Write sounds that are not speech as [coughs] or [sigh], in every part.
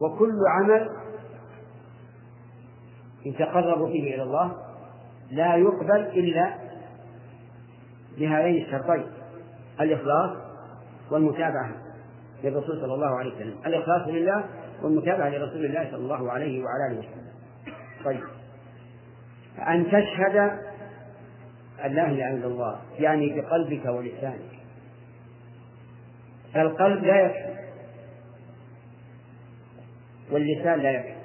وكل عمل يتقرب فيه إلى الله لا يقبل إلا بهذين الشرطين الإخلاص والمتابعة للرسول صلى الله عليه وسلم الإخلاص لله والمتابعة لرسول الله صلى الله عليه وعلى آله وسلم. طيب. أن تشهد أن لا إله إلا الله يعني بقلبك ولسانك. القلب لا يكفي واللسان لا يكفي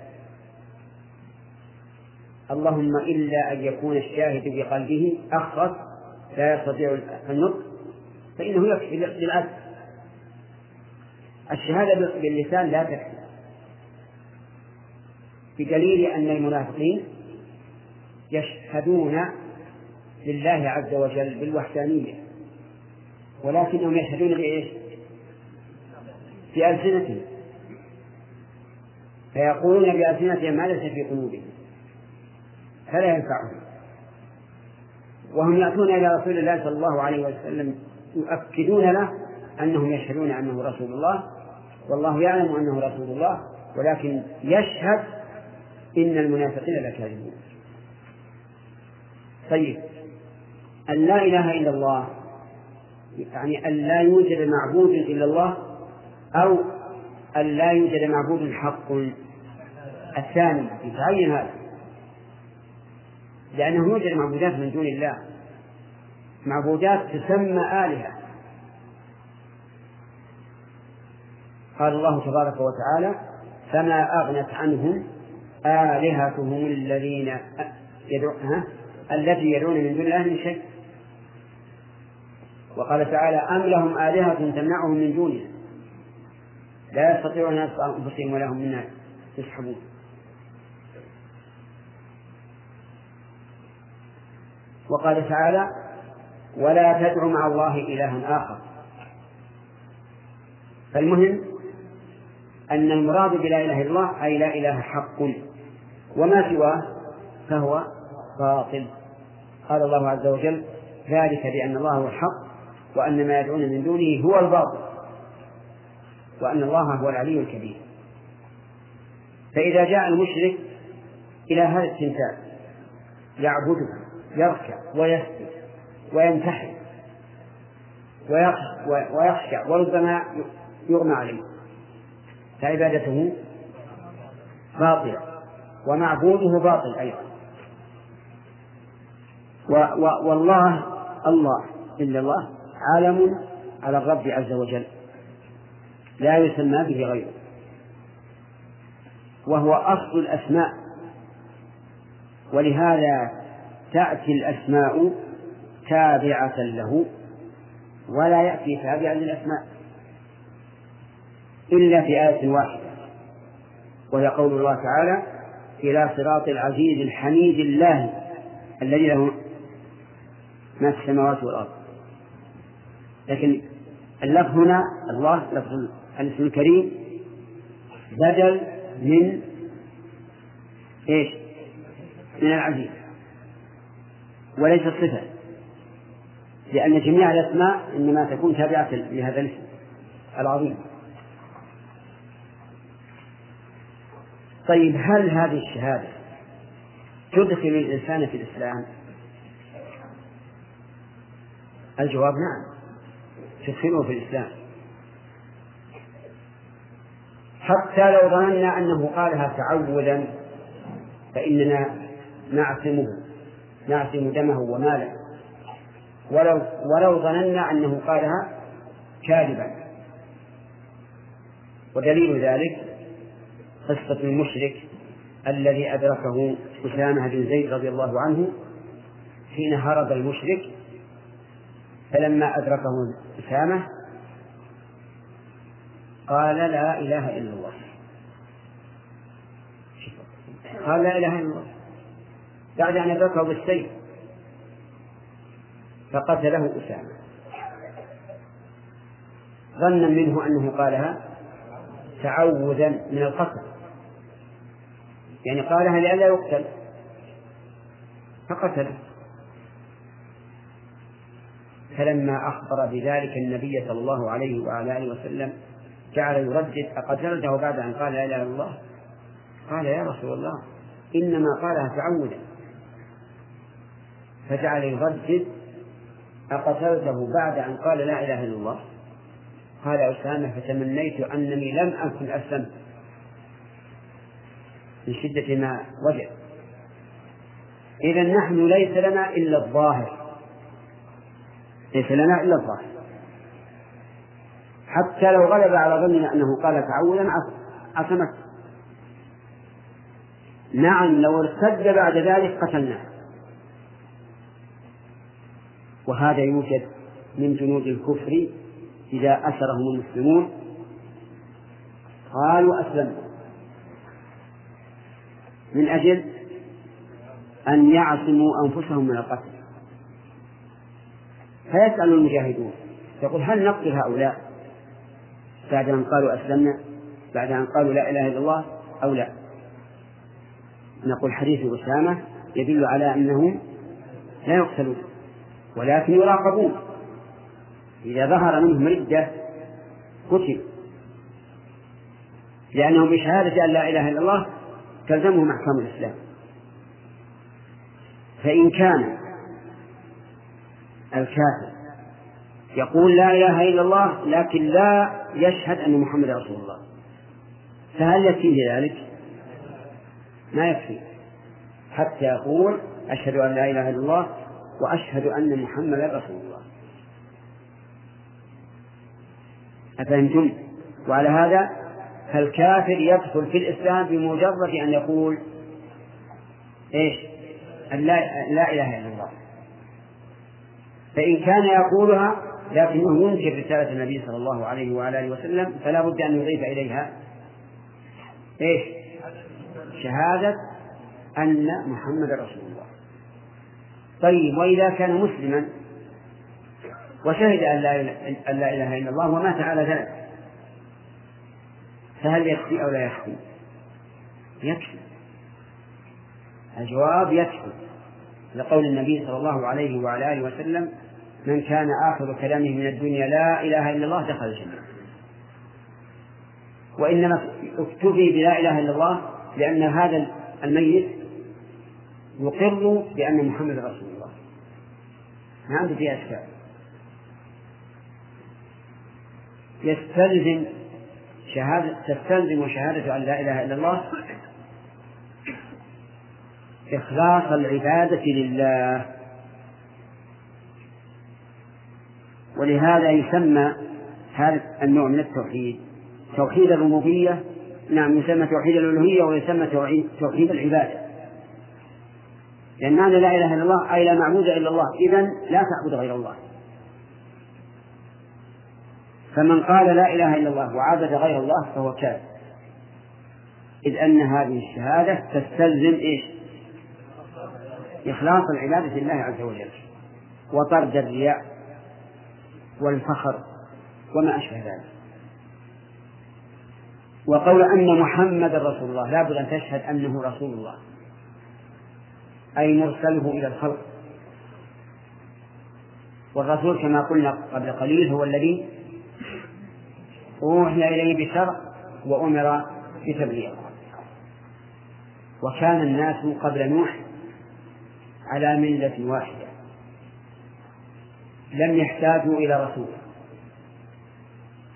اللهم إلا أن يكون الشاهد بقلبه أخرس لا يستطيع النطق فإنه يكفي للأسف الشهادة باللسان لا تكفي. بدليل أن المنافقين يشهدون لله عز وجل بالوحدانية ولكنهم يشهدون بإيش؟ بألسنتهم. فيقولون بألسنتهم ما ليس في قلوبهم. فلا ينفعهم. وهم يأتون إلى رسول الله صلى الله عليه وسلم يؤكدون له أنهم يشهدون أنه رسول الله والله يعلم أنه رسول الله ولكن يشهد إن المنافقين لكاذبون. طيب أن لا إله إلا الله يعني أن لا يوجد معبود إلا الله أو أن لا يوجد معبود حق. الثاني يتعين هذا. لأنه يوجد معبودات من دون الله. معبودات تسمى آلهة. قال الله تبارك وتعالى فما أغنت عنهم آلهتهم الذين يدعون التي يدعون من دون الله من شيء. وقال تعالى أم لهم آلهة تمنعهم من دونه لا يستطيعون أن أنفسهم ولا هم منا يسحبون. وقال تعالى ولا تدع مع الله إلها آخر. فالمهم أن المراد بلا إله إلا الله أي لا إله حق وما سواه فهو باطل. قال الله عز وجل ذلك بأن الله هو الحق وأن ما يدعون من دونه هو الباطل. وأن الله هو العلي الكبير. فإذا جاء المشرك إلى هذا التمثال يعبده يركع ويسجد وينتحر ويخشع وربما يغمى عليه. فعبادته باطلة ومعبوده باطل أيضا. و و والله الله إلا الله عالم على الرب عز وجل. لا يسمى به غيره. وهو أصل الأسماء. ولهذا تأتي الأسماء تابعة له ولا يأتي تابعا للأسماء إلا في آية واحدة. وهي قول الله تعالى إلى صراط العزيز الحميد الله الذي له ما في السماوات والأرض. لكن اللفظ هنا الله لفظ الاسم الكريم بدل من إيش؟ من العزيز. وليس صفة لأن جميع الأسماء إنما تكون تابعة لهذا الاسم العظيم. طيب هل هذه الشهادة تدخل الإنسان في الإسلام؟ الجواب نعم. تدخله في الإسلام. حتى لو ظننا أنه قالها تعوذا فإننا نعصمه نعصم دمه وماله. ولو ولو ظننا أنه قالها كاذبا. ودليل ذلك قصة المشرك الذي أدركه أسامة بن زيد رضي الله عنه حين هرب المشرك. فلما أدركه أسامة قال لا إله إلا الله. قال لا إله إلا الله. بعد أن أدركه بالسيف فقتله أسامة. ظنا منه أنه قالها تعوذا من القتل. يعني قالها لئلا يقتل فقتله فلما أخبر بذلك النبي صلى الله عليه وعلى آله وسلم جعل يردد أقتلته بعد أن قال لا إله إلا الله. قال يا رسول الله إنما قالها تعودا. فجعل يردد أقتلته بعد أن قال لا إله إلا الله. قال أسامة فتمنيت أنني لم أكن أسلمت. من شدة ما وجد. إذا نحن ليس لنا إلا الظاهر. ليس لنا إلا الظاهر. حتى لو غلب على ظننا أنه قال تعوذا عصمت. نعم لو ارتد بعد ذلك قتلناه. وهذا يوجد من جنود الكفر إذا أسرهم المسلمون. قالوا أسلمنا من أجل أن يعصموا أنفسهم من القتل. فيسأل المجاهدون يقول هل نقتل هؤلاء؟ بعد أن قالوا أسلمنا بعد أن قالوا لا إله إلا الله أو لا. نقول حديث أسامة يدل على أنهم لا يقتلون ولكن يراقبون. إذا ظهر منهم ردة قتل. لأنهم بشهادة أن لا إله إلا الله تلزمهم أحكام الإسلام. فإن كان الكافر يقول لا إله إلا الله لكن لا يشهد أن محمد رسول الله فهل يكفيه ذلك؟ ما يكفي حتى يقول أشهد أن لا إله إلا الله وأشهد أن محمدا رسول الله أفهمتم؟ وعلى هذا فالكافر يدخل في الإسلام بمجرد أن يقول إيش؟ أن لا, إله إلا الله فإن كان يقولها لكنه ينكر رسالة النبي صلى الله عليه وعلى آله وسلم فلا بد أن يضيف إليها إيش؟ شهادة أن محمد رسول الله طيب وإذا كان مسلما وشهد أن لا أن لا إله إلا الله ومات على ذلك فهل يكفي أو لا يكفي؟ يكفي الجواب يكفي لقول النبي صلى الله عليه وعلى آله وسلم من كان آخر كلامه من الدنيا لا إله إلا الله دخل الجنة. وإنما اكتفي بلا إله إلا الله لأن هذا الميت يقر بأن محمد رسول الله. ما عنده فيها أشكال. يستلزم شهادة تستلزم شهادة أن لا إله إلا الله إخلاص العبادة لله. ولهذا يسمى هذا النوع من التوحيد توحيد الربوبية. نعم يسمى توحيد الألوهية ويسمى توحيد العبادة. لأن معنى لا إله إلا الله أي لا معبود إلا الله. إذا لا تعبد غير الله. فمن قال لا إله إلا الله وعبد غير الله فهو كافر. إذ أن هذه الشهادة تستلزم إيش؟ إخلاص العبادة لله عز وجل. وطرد الرياء. والفخر وما أشبه ذلك. وقول أن محمد رسول الله لابد أن تشهد أنه رسول الله. أي مرسله إلى الخلق. والرسول كما قلنا قبل قليل هو الذي أوحي إليه بشرع وأمر بتبليغ. وكان الناس قبل نوح على ملة واحدة. لم يحتاجوا إلى رسول.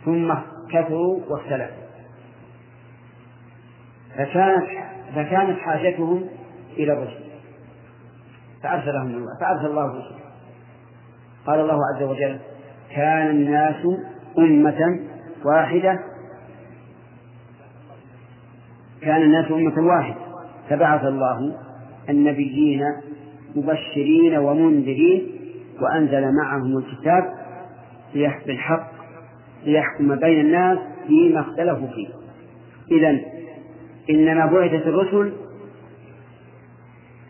ثم كثروا واختلفوا. فكانت فكانت حاجتهم إلى الرسل فأرسلهم الله فأرسل الله الرسل قال الله عز وجل كان الناس أمة واحدة. كان الناس أمة واحدة. فبعث الله النبيين مبشرين ومنذرين وأنزل معهم الكتاب بالحق ليحكم بين الناس فيما اختلفوا فيه. إذا إنما بعثت الرسل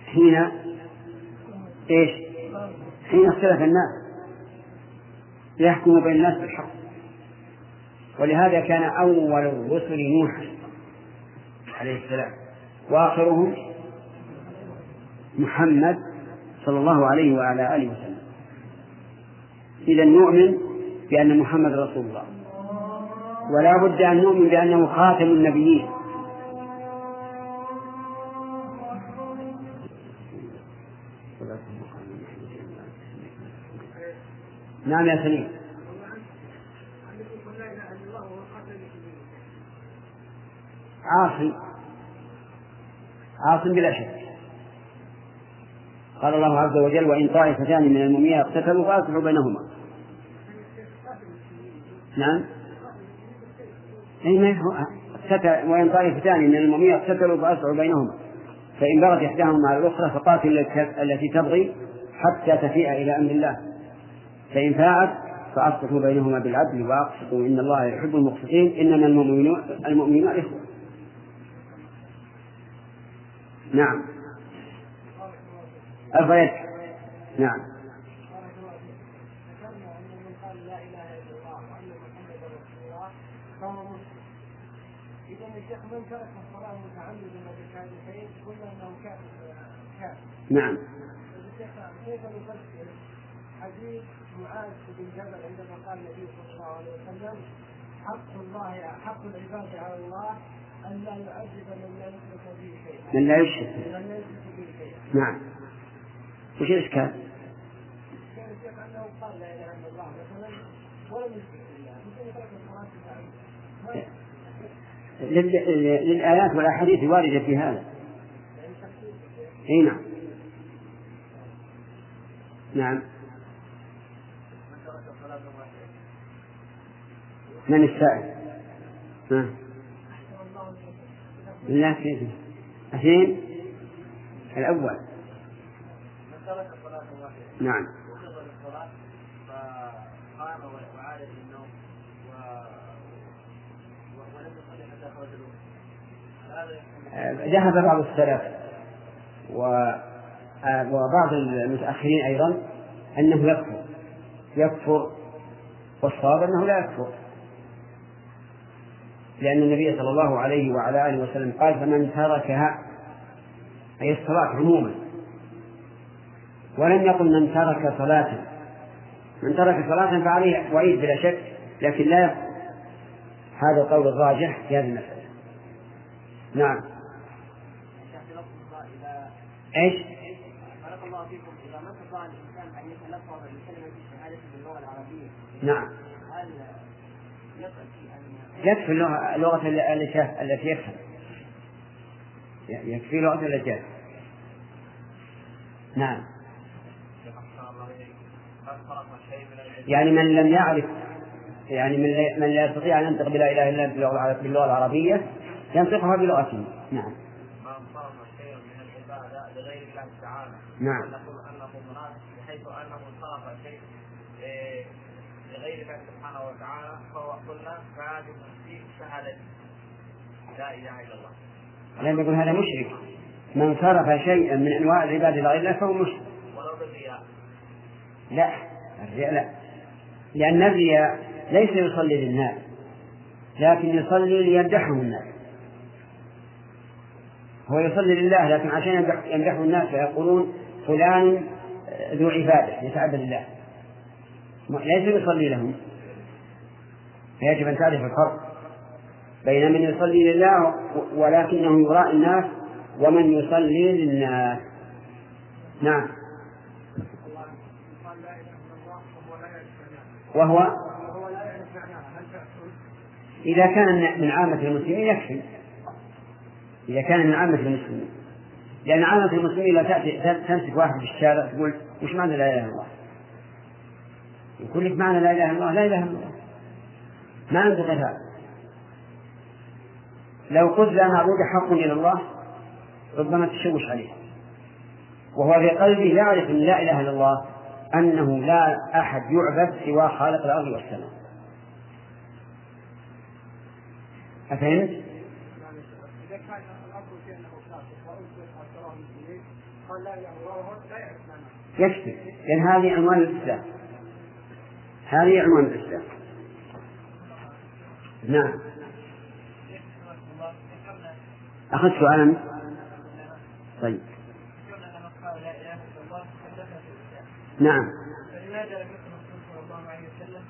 حين إيش؟ حين اختلف الناس. ليحكموا بين الناس بالحق. ولهذا كان أول الرسل نوح عليه السلام. وآخرهم محمد صلى الله عليه وعلى آله وسلم. إذا نؤمن بأن محمد رسول الله. ولا بد أن نؤمن بأنه خاتم النبيين. نعم يا سليم. عاصم. عاصم بلا شك. قال الله عز وجل وإن طائفتان من المؤمنين اقتتلوا فأصلحوا بينهما. نعم. أي ما وإن طائفتان من المؤمنين اقتتلوا فأصلحوا بينهما. فإن بغت إحداهما على الأخرى فقاتل التي تبغي حتى تفيء إلى أمر الله. فإن فاعت فأصلحوا بينهما بالعدل وأقسطوا. إن الله يحب المقسطين. إنما المؤمنون المؤمنون إخوة. نعم. ارفع نعم. الشيخ من ترك الصلاة متعمدا بكافرين قلنا أنه كافر نعم. الشيخ كيف نفسر حديث معاذ بن جبل عندما قال النبي صلى الله عليه وسلم حق الله حق العباد على الله أن لا يعذب من لا يشرك به شيئا. من لا يشرك من لا يشرك به شيئا. نعم. وش الإشكال؟ كان الشيخ أنه قال لا إله إلا الله مثلا ولم يشرك بالله مثل ترك الصلاة للآيات والأحاديث واردة في هذا أي نعم نعم من السائل؟ ها؟ لا كيف؟ أثنين الأول نعم الصلاة فقام وعاد النوم ولم يصلي حتى خرج ذهب بعض السلف وبعض المتأخرين أيضا أنه يكفر. يكفر والصواب أنه لا يكفر. لأن النبي صلى الله عليه وعلى آله وسلم قال فمن تركها أي الصلاة عموما. ولم يقل من ترك صلاة من ترك صلاة فعليه وعيد بلا شك لكن لا هذا القول الراجح في هذه المسألة. نعم. إيش؟ بارك الله فيكم. إذا ما استطاع الإنسان أن يتلفظ بكلمة الشهاده باللغة العربية نعم. هل يكفي اللغة اللغة التي يفهم. يكفي لغة التي يفهم نعم. يعني من لم يعرف يعني من من لا يستطيع أن ينطق بلا إله إلا باللغة العربية ينطقها بلغته نعم. شيء من العبادة لغير الله تعالى. نعم. نقول أنه مناسب بحيث أنه صرف شيء لغير الله سبحانه وتعالى فهو قلنا فهذه في شهادة لا إله إلا الله. لأن يقول هذا مشرك من صرف شيئا من أنواع العبادة لغير الله فهو مشرك. ولو بالرياء. لا الرياء لا لأن الرياء ليس يصلي للناس لكن يصلي ليمدحه الناس هو يصلي لله لكن عشان يمدحه الناس فيقولون فلان ذو عبادة يتعبد لله. ليس يصلي لهم. فيجب أن تعرف الفرق بين من يصلي لله ولكنه يراء الناس ومن يصلي للناس. نعم. وهو؟ إذا كان من عامة المسلمين يكفي. إذا كان من عامة المسلمين. لأن عامة المسلمين لا تأتي تمسك واحد في الشارع تقول وش معنى لا إله إلا الله؟ يقول لك معنى لا إله إلا الله لا إله إلا الله. ما عندك غير لو قلت لا معبود حق إلى الله ربما تشوش عليه. وهو في قلبه يعرف أن لا إله إلا الله أنه لا أحد يعبد سوى خالق الأرض والسماء. أفهمت؟ يكفي. لأن هذه عنوان الإسلام. هذه عنوان الإسلام. نعم. أخذت سؤالا؟ طيب. نعم. فلماذا لم يكن الرسول صلى الله عليه وسلم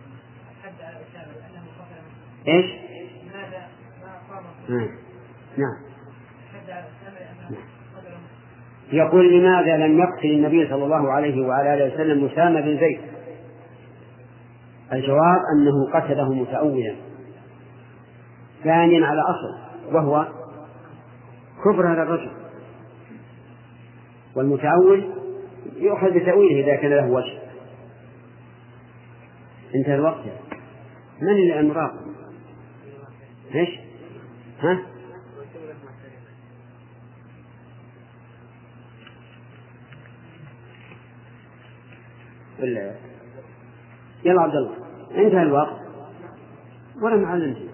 حد على الإسلام لأنه إيش؟ نعم. نعم. يقول لماذا لم يقتل النبي صلى الله عليه وعلى آله وسلم أسامة بن زيد؟ الجواب أنه قتله متأولا. ثانيا على أصل وهو كفر هذا الرجل. والمتأول يؤخذ بتأويله إذا كان له وجه. انتهى الوقت. من اللي المراقب إيش؟ ها؟ ولا يلا عبد الله انتهى الوقت. ولا معلم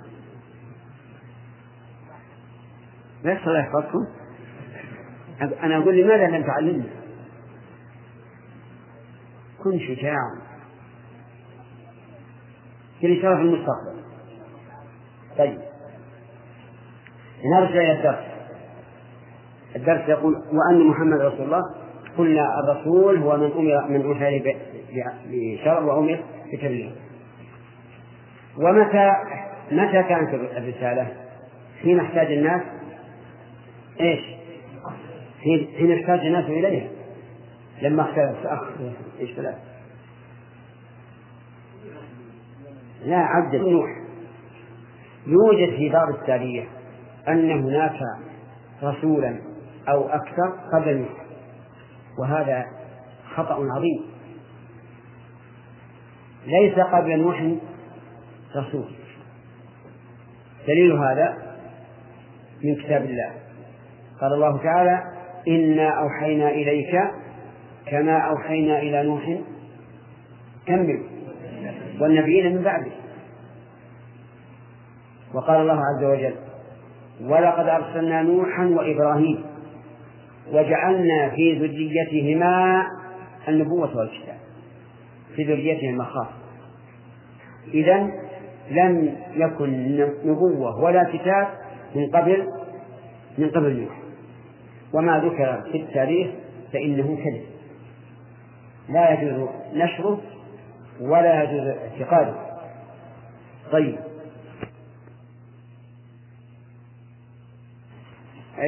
لا يحصل يحفظكم أنا أقول لماذا لم تعلمني؟ كن شجاعا. في شرف المستقبل. طيب. نرجع إلى الدرس الدرس يقول وأن محمد رسول الله قلنا الرسول هو من أمر من أمر بشرع وأمر بتبليغ ومتى متى كانت الرسالة؟ حين احتاج الناس؟ إيش؟ حين احتاج الناس إليها لما اختلف أخ إيش ثلاث لا عبد نوح يوجد في بعض التاريخ أن هناك رسولا أو أكثر قبل نوح وهذا خطأ عظيم. ليس قبل نوح رسول. دليل هذا من كتاب الله. قال الله تعالى إنا أوحينا إليك كما أوحينا إلى نوح كمل والنبيين من بعده. وقال الله عز وجل ولقد أرسلنا نوحا وإبراهيم وجعلنا في ذريتهما النبوة والكتاب. في ذريتهما خاصة إذا لم يكن نبوة ولا كتاب من قبل من قبل نوح. وما ذكر في التاريخ فإنه كذب. لا يجوز نشره ولا يجوز اعتقاده. طيب.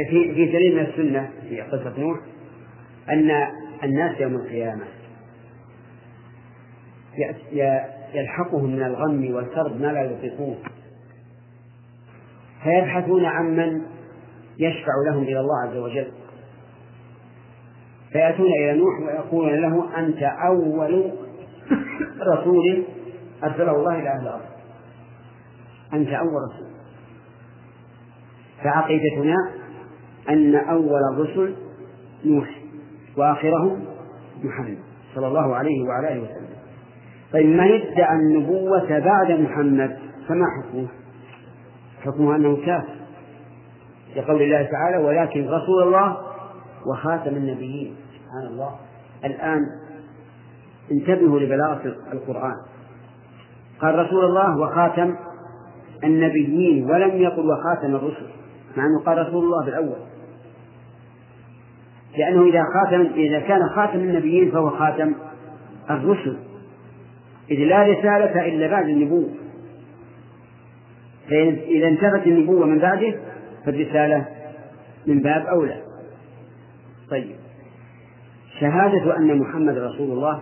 في في دليل من السنة في قصة نوح أن الناس يوم القيامة يلحقهم من الغم والكرب ما لا يطيقون. فيبحثون عن من يشفع لهم إلى الله عز وجل. فيأتون إلى نوح ويقولون له أنت أول رسول أرسله الله إلى أهل الأرض. أنت أول رسول. فعقيدتنا أن أول الرسل نوح وآخره محمد صلى الله عليه وعلى آله وسلم. طيب من ادعى النبوة بعد محمد؟ فما حكمه؟ حكمه أنه كافر لقول الله تعالى ولكن رسول الله وخاتم النبيين سبحان الله. الآن انتبهوا لبلاغة القرآن. قال رسول الله وخاتم النبيين ولم يقل وخاتم الرسل مع أنه قال رسول الله بالأول. لأنه إذا خاتم إذا كان خاتم النبيين فهو خاتم الرسل. إذ لا رسالة إلا بعد النبوة. فإذا انتفت النبوة من بعده فالرسالة من باب أولى. طيب. شهادة أن محمد رسول الله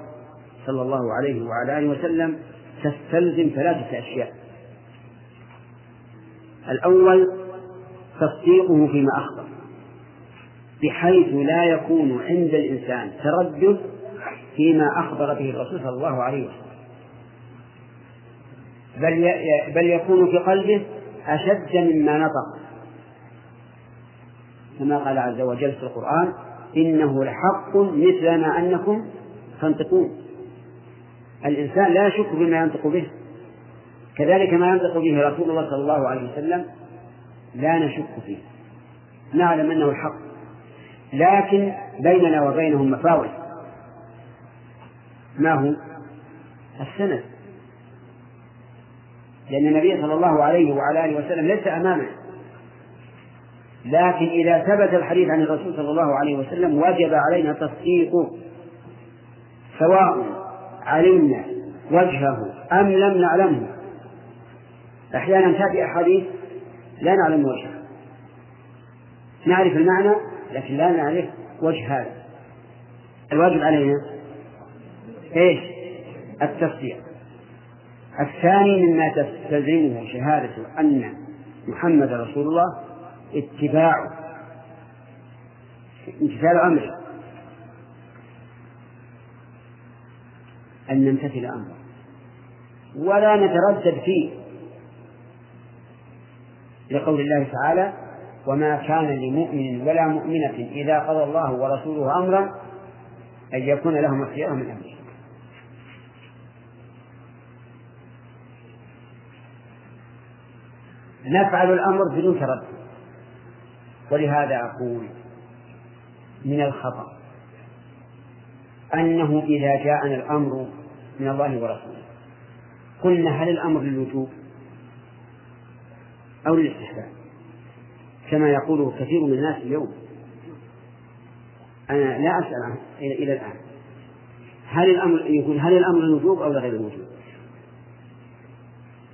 صلى الله عليه وعلى آله وسلم تستلزم ثلاثة أشياء. الأول تصديقه فيما أخبر. بحيث لا يكون عند الإنسان تردد فيما أخبر به الرسول صلى الله عليه وسلم. بل بل يكون في قلبه أشد مما نطق. كما قال عز وجل في القرآن إنه لحق مثل ما أنكم تنطقون. الإنسان لا يشك بما ينطق به. كذلك ما ينطق به رسول الله صلى الله عليه وسلم لا نشك فيه. نعلم أنه الحق لكن بيننا وبينهم مفاوز ما هو؟ السند. لأن النبي صلى الله عليه وعلى آله وسلم ليس أمامه. لكن إذا ثبت الحديث عن الرسول صلى الله عليه وسلم وجب علينا تصديقه سواء علمنا وجهه أم لم نعلمه. أحيانا تأتي أحاديث لا نعلم وجهه. نعرف المعنى لكن لا نعرف وجه هذا. الواجب علينا إيش؟ التصديق الثاني مما تستلزمه شهادة أن محمد رسول الله اتباعه امتثال أمره. أن نمتثل أمره. ولا نتردد فيه. لقول الله تعالى وما كان لمؤمن ولا مؤمنة إذا قضى الله ورسوله أمرا أن يكون لهم الخيار من أمره. نفعل الأمر بدون تردد. ولهذا أقول من الخطأ أنه إذا جاءنا الأمر من الله ورسوله قلنا هل الأمر للوجوب أو للاستحباب؟ كما يقوله كثير من الناس اليوم أنا لا أسأل عنه إلى الآن هل الأمر يقول هل الأمر للوجوب أو لغير الوجوب؟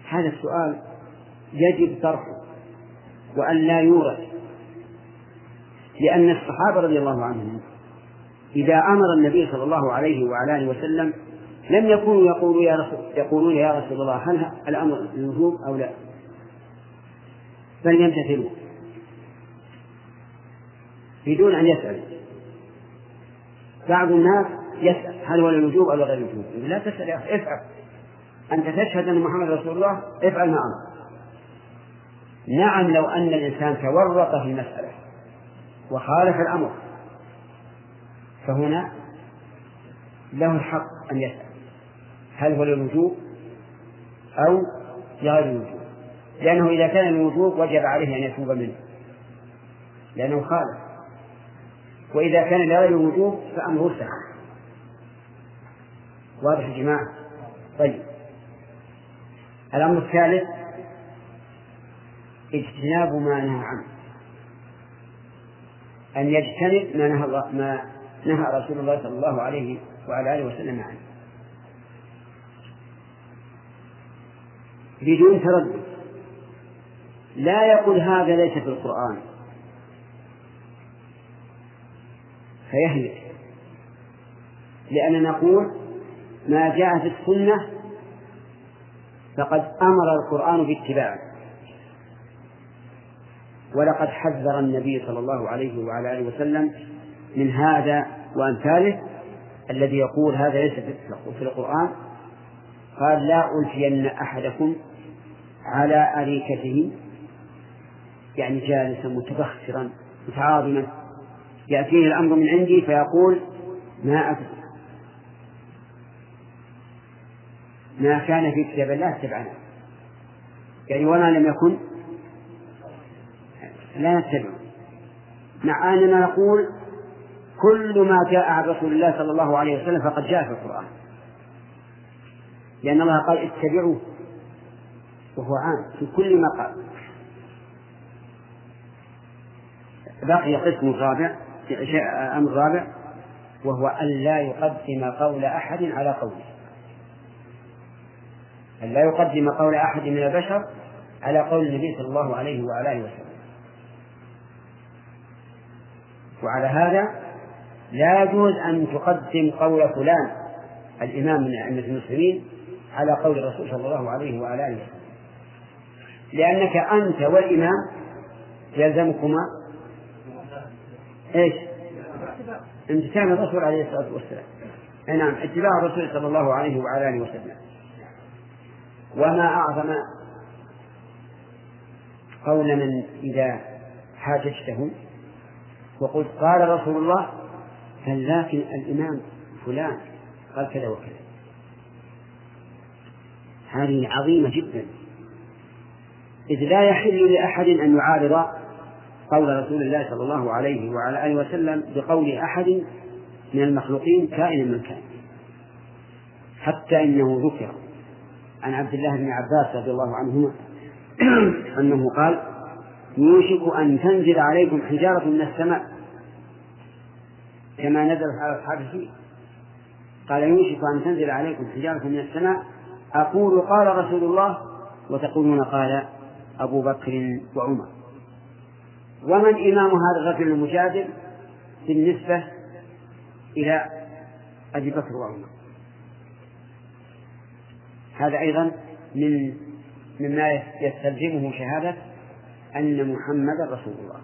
هذا السؤال يجب طرحه وأن لا يورث لأن الصحابة رضي الله عنهم إذا أمر النبي صلى الله عليه وعلى آله وسلم لم يكونوا يقولوا يا رسول يقولون يا رسول الله هل الأمر للوجوب أو لا؟ بل يمتثلون بدون أن يسأل بعض الناس يسأل هل هو للوجوب أو لغير الوجوب؟ لا تسأل يا أخي افعل. أنت تشهد أن محمد رسول الله؟ افعل ما أمر نعم لو أن الإنسان تورط في المسألة وخالف الأمر فهنا له الحق أن يسأل. هل هو للوجوب أو لغير الوجوب؟ لأنه إذا كان للوجوب وجب عليه أن يتوب منه لأنه خالف. وإذا كان لغير الوجوب فأمره سهل واضح يا جماعة؟ طيب. الأمر الثالث اجتناب ما نهى عنه. أن يجتنب ما نهى ما نهى رسول الله صلى الله عليه وعلى آله وسلم عنه. بدون تردد. لا يقول هذا ليس في القرآن. فيهلك. لأننا نقول ما جاء في السنة فقد أمر القرآن باتباعه. ولقد حذر النبي صلى الله عليه وعلى آله وسلم من هذا وأمثاله الذي يقول هذا ليس في القرآن. قال لا ألفين أحدكم على أريكته يعني جالسا متبخرا متعاظما. يأتيه الأمر من عندي فيقول ما أدري ما كان في كتاب الله اتبعنا يعني وما لم يكن لا نتبعه مع أننا نقول كل ما جاء عن رسول الله صلى الله عليه وسلم فقد جاء في القرآن. لأن الله قال اتبعوه وهو عام في كل ما قال. بقي قسم رابع. أمر رابع وهو أن لا يقدم قول أحد على قوله. أن لا يقدم قول أحد من البشر على قول النبي صلى الله عليه وعلى آله وسلم. وعلى هذا لا يجوز أن تقدم قول فلان الإمام من أئمة المسلمين على قول الرسول صلى الله عليه وعلى آله وسلم. لأنك أنت والإمام يلزمكما إيش؟ امتثال الرسول عليه الصلاة والسلام. أي نعم اتباع الرسول صلى الله عليه وعلى آله وسلم. وما أعظم قول من إذا حاججته وقلت قال رسول الله لكن الإمام فلان؟ قال كذا وكذا. هذه عظيمة جدا. إذ لا يحل لأحد أن يعارض قول رسول الله صلى الله عليه وعلى آله وسلم بقول أحد من المخلوقين كائنا من كان حتى إنه ذكر عن عبد الله بن عباس رضي الله عنهما [clears throat] أنه قال يوشك أن تنزل عليكم حجارة من السماء كما نزلت على أصحاب قال يوشك أن تنزل عليكم حجارة من السماء. أقول قال رسول الله. وتقولون قال أبو بكر وعمر. ومن إمام هذا الرجل المجادل بالنسبة إلى أبي بكر وعمر. هذا أيضا من مما يستلزمه شهادة أن محمدا رسول الله.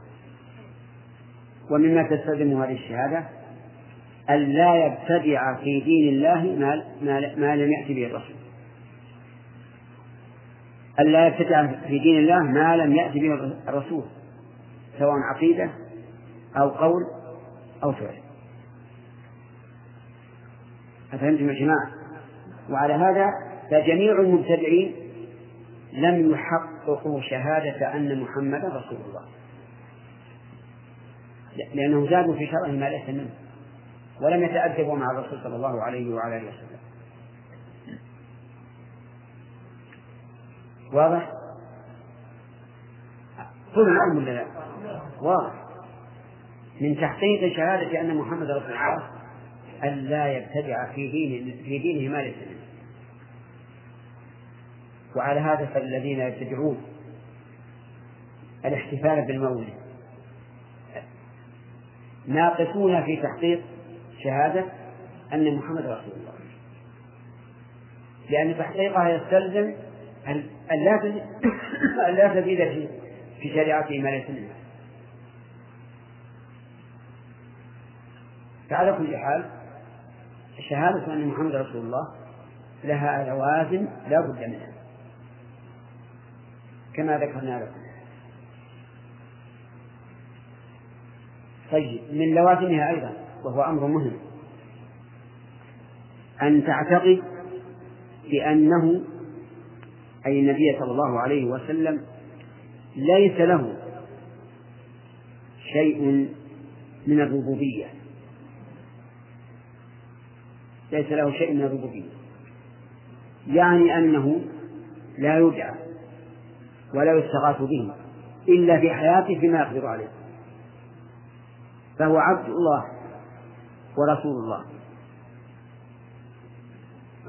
ومما تستلزمه هذه الشهادة أن لا يبتدع في دين الله ما, ما, لم يأتي به الرسول. أن لا يبتدع في دين الله ما لم يأتي به الرسول. سواء عقيدة أو قول أو فعل أفهمتم يا جماعة وعلى هذا فجميع المبتدعين لم يحققوا شهادة أن محمدا رسول الله لأنهم زادوا في شرعه ما ليس منه ولم يتأدبوا مع الرسول صلى الله عليه وعلى آله وسلم واضح؟ كل الأمر ولا لا؟ واضح. من تحقيق شهادة أن محمد رسول الله أن لا يبتدع في دينه في دينه ما ليس منه. وعلى هذا فالذين يبتدعون الاحتفال بالمولد. ناقصون في تحقيق شهادة أن محمد رسول الله. لأن تحقيقها يستلزم أن [coughs] لا تزيد في في شريعته ما ليس منها. فعلى كل حال شهادة أن محمد رسول الله لها لوازم لا بد منها. كما ذكرنا لكم. طيب من لوازمها أيضا وهو أمر مهم. أن تعتقد بأنه أي النبي صلى الله عليه وسلم ليس له شيء من الربوبية. ليس له شيء من الربوبية. يعني أنه لا يدعى ولا يستغاث به إلا في حياته فيما يقدر عليه. فهو عبد الله ورسول الله.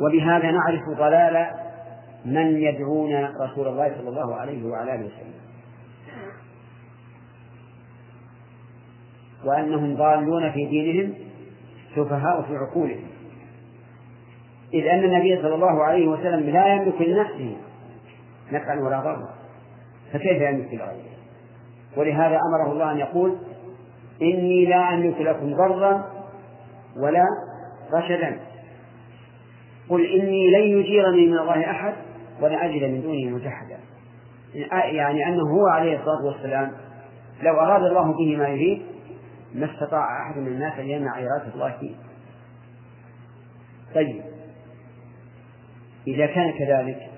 وبهذا نعرف ضلال من يدعون رسول الله صلى الله عليه وعلى آله وسلم. وأنهم ضالون في دينهم سفهاء في عقولهم. إذ أن النبي صلى الله عليه وسلم لا يملك لنفسه نفعا ولا ضرا. فكيف يملك لغيره؟ ولهذا أمره الله أن يقول إني لا أملك لكم ضرا ولا رشدا. قل إني لن يجيرني من الله أحد ولا أجد من دونه ملتحدا يعني أنه هو عليه الصلاة والسلام لو أراد الله به ما يريد ما استطاع أحد من الناس أن يمنع إرادة الله فيه. طيب. إذا كان كذلك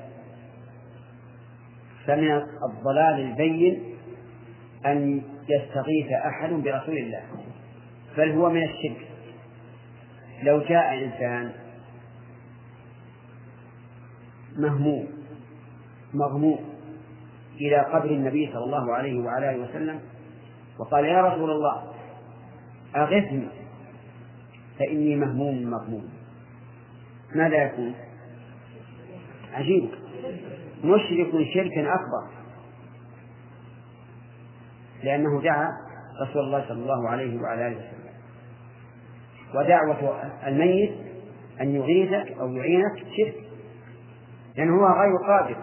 فمن الضلال البين أن يستغيث أحد برسول الله بل هو من الشرك لو جاء إنسان مهموم مغموم إلى قبر النبي صلى الله عليه وعلى آله وسلم وقال يا رسول الله أغثني فإني مهموم مغموم ماذا يكون؟ عجيب. مشرك شركا أكبر. لأنه دعا رسول الله صلى الله عليه وعلى آله وسلم. ودعوة الميت أن يغيثك أو يعينك شرك. لأنه هو غير قادر.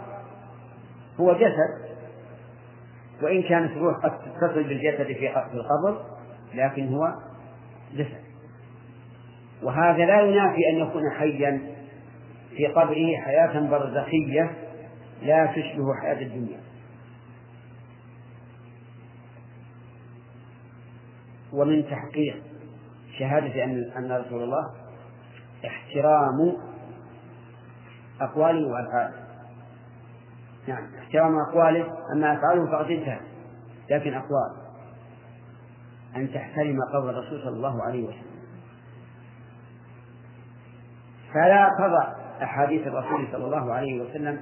هو جسد. وإن كانت الروح قد تتصل بالجسد في القبر لكن هو جسد. وهذا لا ينافي أن يكون حيا في قبره حياة برزخية لا تشبه حياة الدنيا. ومن تحقيق شهادة أن أن رسول الله احترام أقواله وأفعاله. نعم احترام أقواله أما أفعاله فقد انتهى لكن أقواله أن تحترم قول الرسول صلى الله عليه وسلم. فلا تضع أحاديث الرسول صلى الله عليه وسلم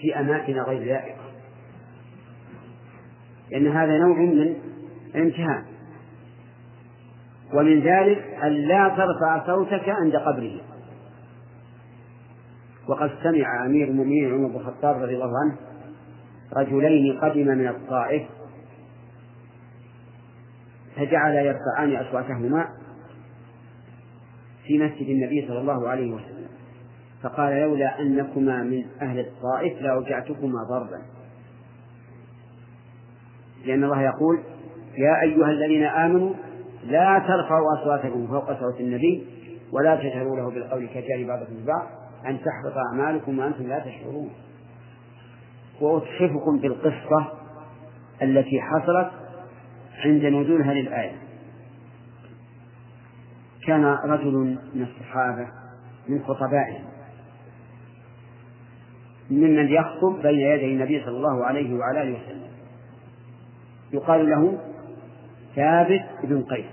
في أماكن غير لائقة. لأن هذا نوع من الامتهان ومن ذلك أن لا ترفع صوتك عند قبره. وقد سمع أمير المؤمنين عمر بن الخطاب رضي الله عنه رجلين قدم من الطائف فجعل يرفعان أصواتهما في مسجد النبي صلى الله عليه وسلم. فقال لولا أنكما من أهل الطائف لأوجعتكما ضربا. لأن الله يقول يا أيها الذين آمنوا لا ترفعوا أصواتكم فوق صوت النبي ولا تجهروا له بالقول كجار بعضكم ببعض أن تحبط أعمالكم وأنتم لا تشعرون. وأتحفكم بالقصة التي حصلت عند نزول هذه الآية. كان رجل من الصحابة من خطبائهم. ممن يخطب بين يدي النبي صلى الله عليه وعلى آله وسلم. يقال له ثابت بن قيس.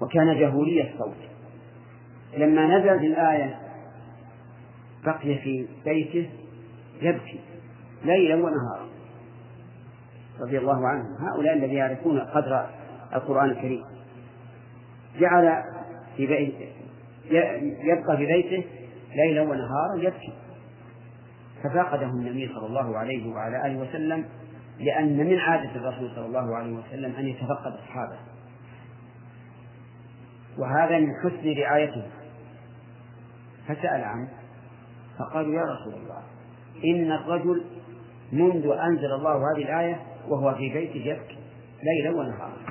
وكان جهولي الصوت. لما نزلت الآية بقي في بيته يبكي ليلا ونهارا. رضي الله عنهم. هؤلاء الذين يعرفون قدر القرآن الكريم. جعل في بيته يبقى في بيته ليلا ونهارا يبكي. ففقده النبي صلى الله عليه وعلى آله وسلم لأن من عادة الرسول صلى الله عليه وسلم أن يتفقد أصحابه. وهذا من حسن رعايته. فسأل عنه فقالوا يا رسول الله إن الرجل منذ أنزل الله هذه الآية وهو في بيته يبكي ليلا ونهارا.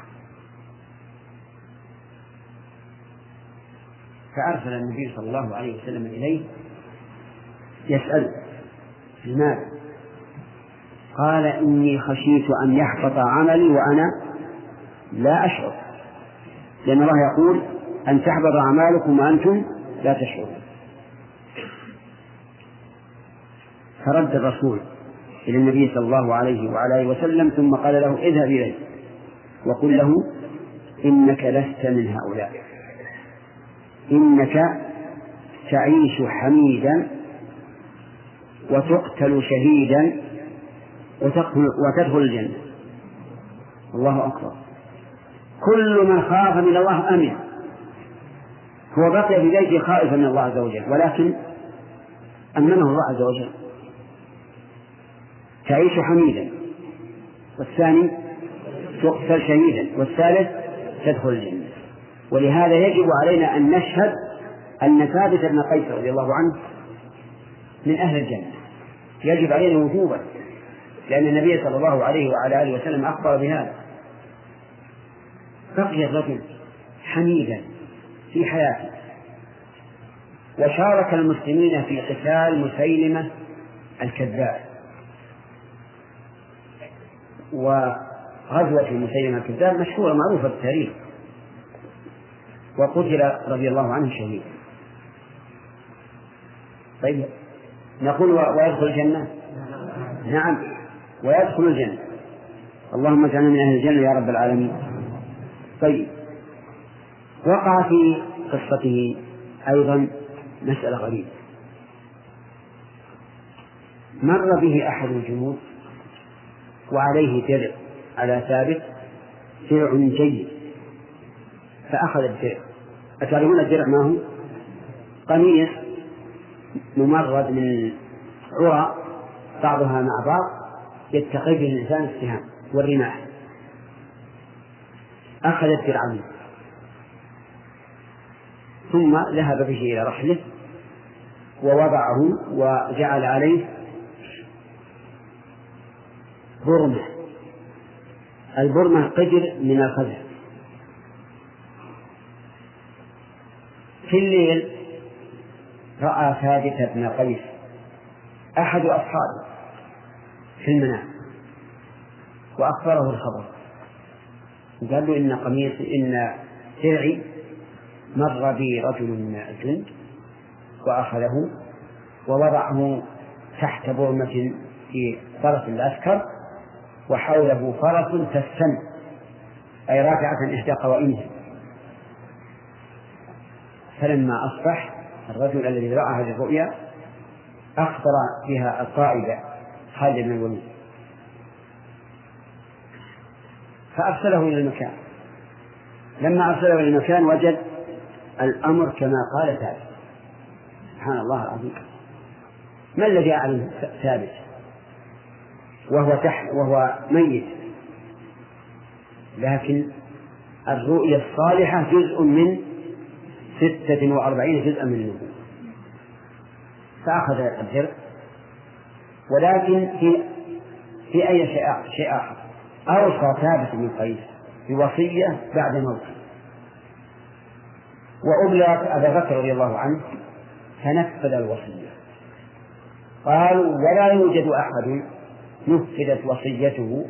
فأرسل النبي صلى الله عليه وسلم إليه يسأل لماذا؟ قال إني خشيت أن يحبط عملي وأنا لا أشعر. لأن الله يقول أن تحبط أعمالكم وأنتم لا تشعرون. فرد الرسول إلى النبي صلى الله عليه وعلى آله وسلم ثم قال له اذهب إليه وقل له إنك لست من هؤلاء. إنك تعيش حميدا وتقتل شهيدا وتدخل, الجنة. الله أكبر. كل من خاف من الله أمن. هو بقي في بيته خائفا من الله عز وجل ولكن أمنه الله عز وجل. تعيش حميدا. والثاني تقتل شهيدا والثالث تدخل الجنة. ولهذا يجب علينا أن نشهد أن ثابت بن قيس رضي الله عنه من أهل الجنة. يجب علينا وجوبا لأن النبي صلى الله عليه وعلى آله وسلم أخبر بهذا. بقي الرجل حميدا في حياته وشارك المسلمين في قتال مسيلمة الكذاب. وغزوة مسيلمة الكذاب مشهورة معروفة في التاريخ. وقتل رضي الله عنه شهيدا طيب نقول ويدخل الجنة؟ نعم ويدخل الجنة. اللهم اجعلنا من أهل الجنة يا رب العالمين. طيب وقع في قصته أيضا مسألة غريبة. مر به أحد الجنود وعليه درع على ثابت درع جيد فأخذ الدرع. أتعلمون الدرع ما هو؟ قميص ممرد من عرى بعضها مع بعض يتقي به الإنسان السهام والرماح. أخذ الدرع ثم ذهب به إلى رحله ووضعه وجعل عليه برمة. البرمة قدر من الخزف في الليل رأى ثابت بن قيس أحد أصحابه في المنام وأخبره الخبر. قال له إن قميص إن درعي مر بي رجل من الجند وأخذه ووضعه تحت برمة في طرف العسكر وحوله فرس تستن أي رافعة إحدى قوائمها فلما أصبح الرجل الذي رأى هذه الرؤيا أخبر بها القائد خالد بن الوليد. فأرسله إلى المكان. لما أرسله إلى المكان وجد الأمر كما قال ثابت. سبحان الله العظيم. ما الذي أعلم ثابت؟ وهو تحت وهو ميت. لكن الرؤيا الصالحة جزء من ستة وأربعين جزءا من النبوة فأخذ الدرع ولكن في في أي شيء شيء آخر؟ أوصى ثابت بن قيس بوصية بعد موته وأبلغ أبا بكر رضي الله عنه فنفذ الوصية. قالوا ولا يوجد أحد نفذت وصيته.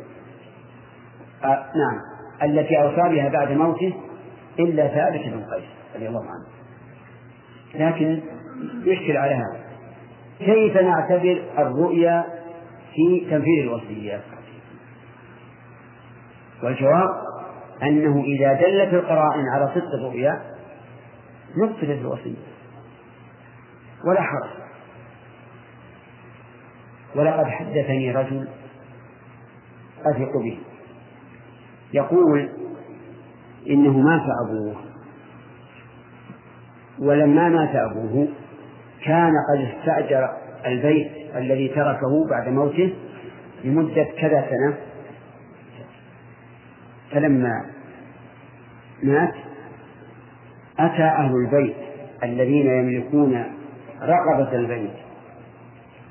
آه نعم. التي أوصى بها بعد موته إلا ثابت بن قيس. رضي الله عنه. لكن يشكل على هذا. كيف نعتبر الرؤيا في تنفيذ الوصيات والجواب أنه إذا دلت القرائن على صدق الرؤيا نفذت الوصية ولا حرج. ولقد حدثني رجل أثق به. يقول إنه مات أبوه ولما مات أبوه كان قد استأجر البيت الذي تركه بعد موته لمدة كذا سنة. فلما مات أتى أهل البيت الذين يملكون رقبة البيت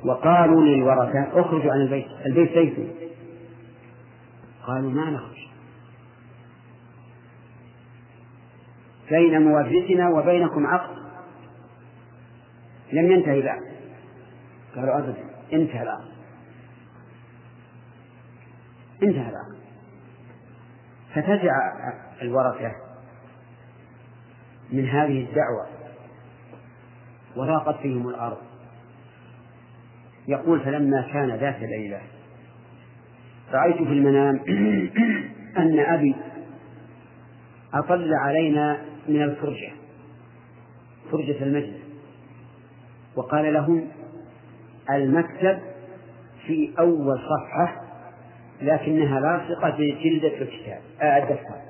وقالوا للورثة اخرجوا عن البيت البيت بيتي قالوا ما نخرج؟ بين مورثنا وبينكم عقد. لم ينتهي بعد قالوا أبدا انتهى العقد. انتهى العقد. ففزع الورثة من هذه الدعوة وضاقت فيهم الأرض. يقول فلما كان ذات ليلة رأيت في المنام [clears throat] أن أبي أطل علينا من الفرجة فرجة المجلس. وقال لهم المكتب في أول صفحة لكنها لاصقة بجلدة الكتاب آه الدفتر.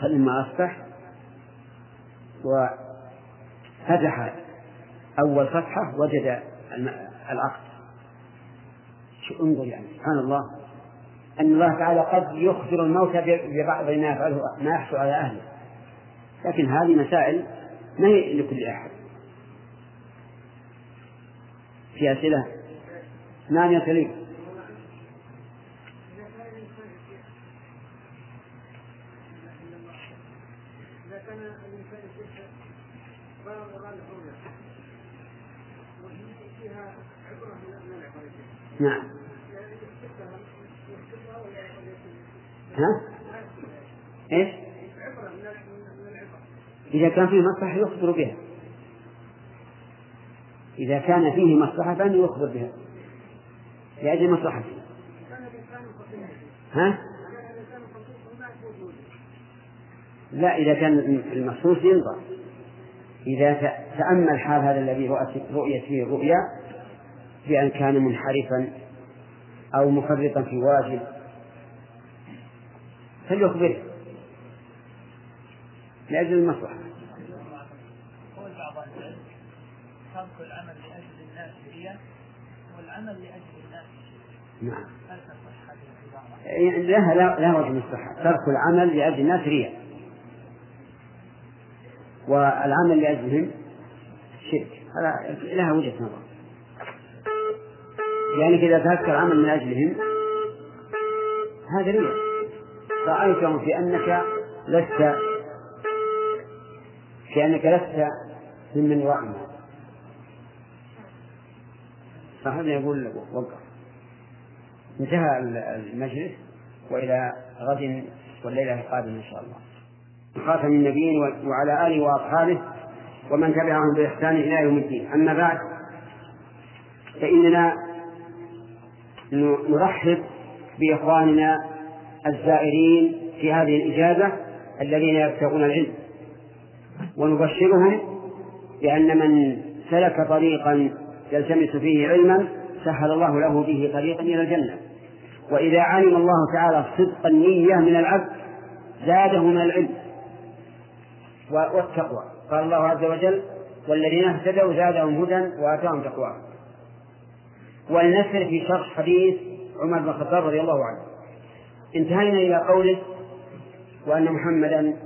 فلما أصبح وفتح أول صفحة وجد العقد. انظر يعني سبحان الله. أن الله تعالى قد يخبر الموتى ببعض ما يفعله ما يحصل على أهله. لكن هذه مسائل ما هي لكل أحد. في أسئلة؟ نعم يا سليم نعم ها؟ إيش؟ إذا كان فيه مصلحة يخبر بها. إذا كان فيه مصلحة فإنه يخبر بها. لأجل مصلحته ها؟ لا إذا كان المخصوص ينظر. إذا تأمل حال هذا الذي رؤيت فيه الرؤيا بأن كان منحرفا أو مفرطا في واجب فليخبره. لأجل المصلحة قول بعض العلم ترك العمل لأجل الناس هي والعمل لأجل الناس نعم. يعني لها لا وجه الصحة ترك العمل لأجل الناس رياء والعمل لأجلهم شرك. هذا لها وجهة نظر. يعني إذا تركت العمل من أجلهم هذا رياء رأيتهم في أنك لست في أنك لست ممن يعمل صاحبنا يقول وقف. انتهى المجلس وإلى غد والليلة القادمة إن شاء الله. خاتم النبيين وعلى آله وأصحابه ومن تبعهم بإحسان إلى يوم الدين. أما بعد فإننا نرحب بإخواننا الزائرين في هذه الإجازة الذين يبتغون العلم. ونبشرهم بأن من سلك طريقا يلتمس فيه علما سهل الله له به طريقا إلى الجنة. وإذا علم الله تعالى صدق النية من العبد زاده من العلم. والتقوى. قال الله عز وجل والذين اهتدوا زادهم هدى وآتاهم تقواهم ولنسر في شرح حديث عمر بن الخطاب رضي الله عنه. انتهينا إلى قوله وأن محمدا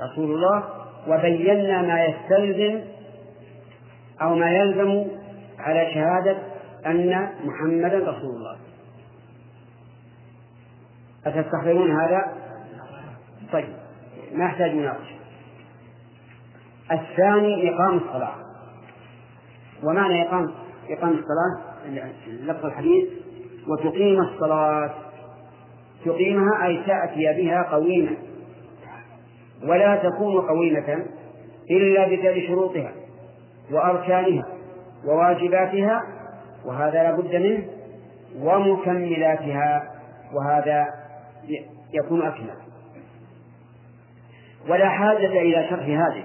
رسول الله. وبينا ما يستلزم أو ما يلزم على شهادة أن محمدا رسول الله. أتستحضرون هذا؟ طيب ما يحتاج مناقشة الثاني إقام الصلاة. ومعنى إقام إقام الصلاة؟ لفظ الحديث وتقيم الصلاة. تقيمها أي تأتي بها قويمة ولا تكون قويمة إلا بفعل شروطها وأركانها. وواجباتها وهذا لا بد منه ومكملاتها وهذا يكون أكمل. ولا حاجة إلى شرح هذه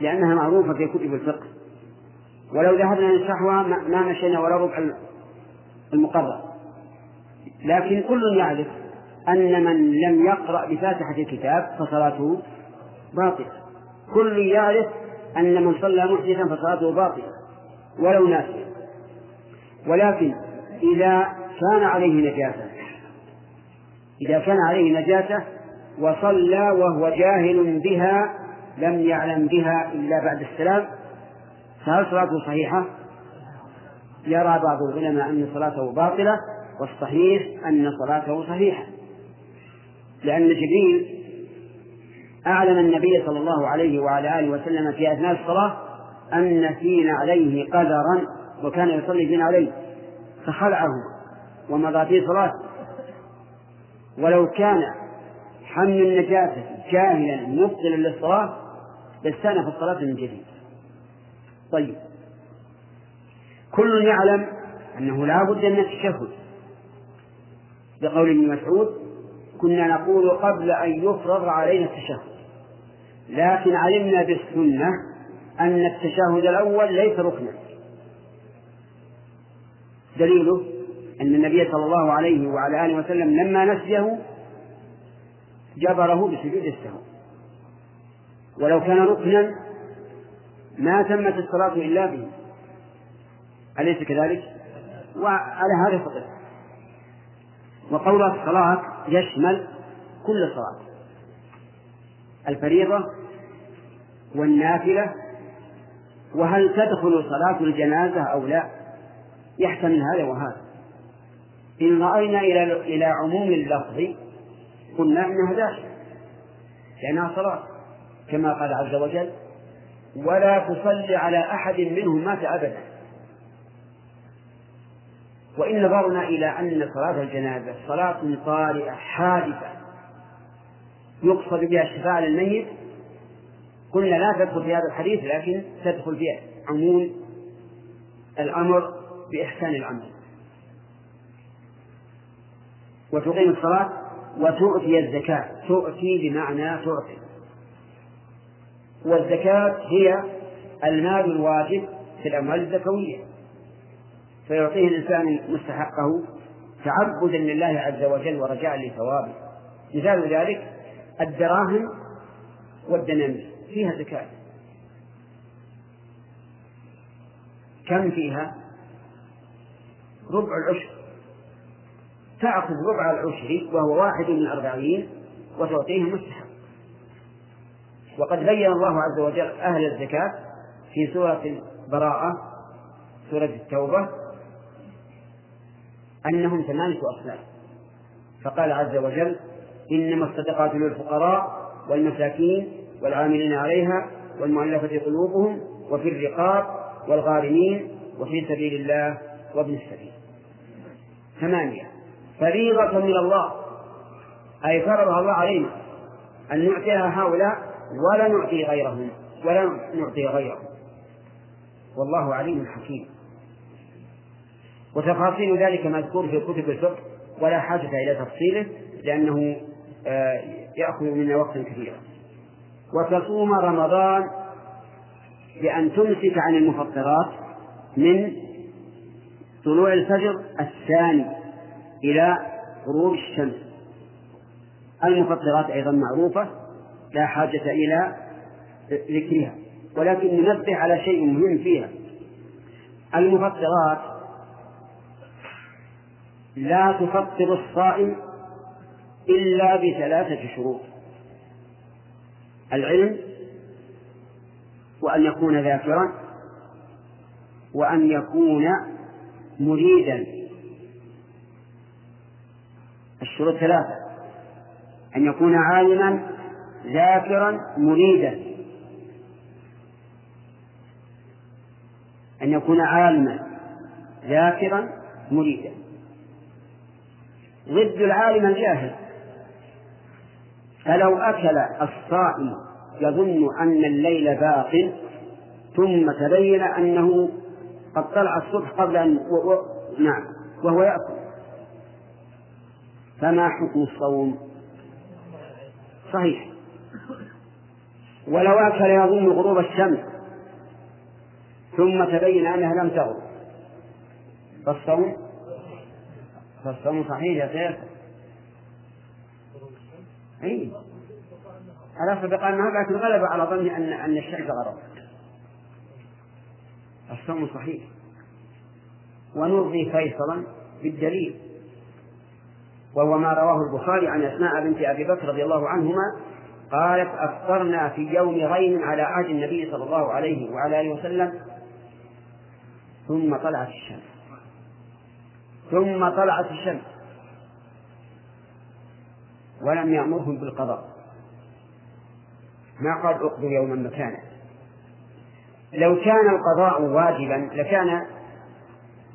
لأنها معروفة في كتب الفقه. ولو ذهبنا نشرحها ما مشينا ولا ربع المقرر. لكن كل يعرف أن من لم يقرأ بفاتحة الكتاب فصلاته باطلة. كل يعرف أن من صلى محدثا فصلاته باطلة. ولو ناسيا ولكن إذا كان عليه نجاسة إذا كان عليه نجاسة وصلى وهو جاهل بها لم يعلم بها إلا بعد السلام فهل صلاته صحيحة؟ يرى بعض العلماء أن صلاته باطلة والصحيح أن صلاته صحيحة لأن جبريل أعلم النبي صلى الله عليه وعلى آله وسلم في أثناء الصلاة أن في عليه قدرا وكان يصلي بنا عليه فخلعه ومضى في صلاته. ولو كان حمل النجاسة جاهلا مبطلا للصلاة لاستأنف الصلاة من جديد. طيب. كل يعلم أنه لا بد من التشهد. بقول ابن مسعود كنا نقول قبل أن يفرض علينا التشهد لكن علمنا بالسنة أن التشهد الأول ليس ركنا. دليله أن النبي صلى الله عليه وعلى آله وسلم لما نسيه جبره بسجود السهو. ولو كان ركنا ما تمت الصلاة إلا به. أليس كذلك؟ وعلى هذا فقط. وقول الصلاة يشمل كل صلاة الفريضة والنافلة وهل تدخل صلاة الجنازة أو لا؟ يحتمل هذا وهذا. إن رأينا إلى إلى عموم اللفظ قلنا إنها داخلة لأنها صلاة كما قال عز وجل ولا تصلي على أحد منهم مات أبدا. وإن نظرنا إلى أن صلاة الجنازة صلاة طارئة حادثة يقصد بها الشفاعة للميت قلنا لا تدخل في هذا الحديث لكن تدخل في عموم الأمر بإحسان العمل. وتقيم الصلاة وتؤتي الزكاة. تؤتي بمعنى تعطي والزكاة هي المال الواجب في الأموال الزكوية. فيعطيه الإنسان مستحقه تعبدا لله عز وجل ورجاء لثوابه. مثال ذلك الدراهم والدنانير. فيها زكاة. كم فيها؟ ربع العشر. تأخذ ربع العشر وهو واحد من أربعين وتعطيه مستحق وقد بين الله عز وجل أهل الزكاة في سورة البراءة سورة التوبة أنهم ثمانية أصناف. فقال عز وجل إنما الصدقات للفقراء والمساكين والعاملين عليها والمؤلفة قلوبهم وفي الرقاب والغارمين وفي سبيل الله وابن السبيل. ثمانية. فريضة من الله. أي فرضها الله علينا. أن نعطيها هؤلاء ولا نعطي غيرهم. ولا نعطي غيرهم. والله عليم حكيم. وتفاصيل ذلك مذكور في كتب الفقه ولا حاجة إلى تفصيله لأنه آه، يأخذ منا وقتا كثيرا وتصوم رمضان بأن تمسك عن المفطرات من طلوع الفجر الثاني إلى غروب الشمس. المفطرات أيضا معروفة لا حاجة إلى ذكرها ولكن ننبه على شيء مهم فيها. المفطرات لا تفطر الصائم إلا بثلاثة شروط. العلم وأن يكون ذاكرا وأن يكون مريدا. الشروط ثلاثة. أن يكون عالما ذاكرا مريدا. أن يكون عالما ذاكرا مريدا. ضد العالم الجاهل. فلو أكل الصائم يظن أن الليل باق ثم تبين أنه قد طلع الصبح قبل أن و... و... نعم وهو يأكل. فما حكم الصوم؟ صحيح. ولو أكل يظن غروب الشمس ثم تبين أنها لم تغرب. فالصوم فالصوم صحيح يا شيخ. أي ألا سبق أنها لكن غلب على ظني أن أن الشمس غرب الصوم صحيح. ونرضي فيصلا بالدليل. وهو ما رواه البخاري عن أسماء بنت أبي بكر رضي الله عنهما قالت أفطرنا في يوم غيم على عهد النبي صلى الله عليه وعلى آله وسلم. ثم طلعت الشمس. ثم طلعت الشمس. ولم يأمرهم بالقضاء. ما قال اقضوا يوما مكانه لو كان القضاء واجبا لكان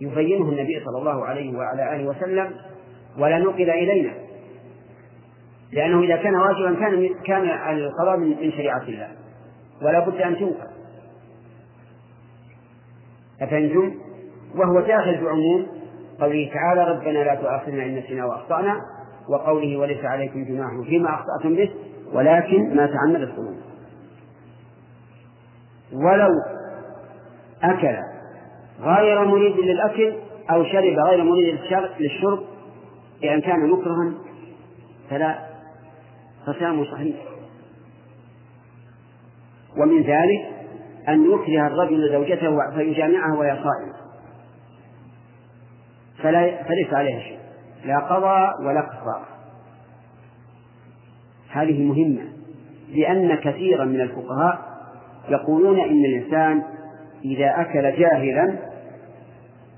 يبينه النبي صلى الله عليه وعلى آله وسلم ولا نقل إلينا. لأنه إذا كان واجبا كان كان القضاء من شريعة الله. ولا بد أن تنقل. أفهمتم؟ وهو داخل بعموم قوله تعالى ربنا لا تؤاخذنا إن نسينا وأخطأنا. وقوله وليس عليكم جناح فيما أخطأتم به ولكن ما تعمد الصدور ولو أكل غير مريد للأكل أو شرب غير مريد للشرب بأن كان مكرها فلا فصيامه صحيح. ومن ذلك أن يكره الرجل زوجته فيجامعها وهي صائمة. فلا فليس عليها شيء. لا قضاء ولا كفارة هذه مهمة لأن كثيرا من الفقهاء يقولون إن الإنسان إذا أكل جاهلا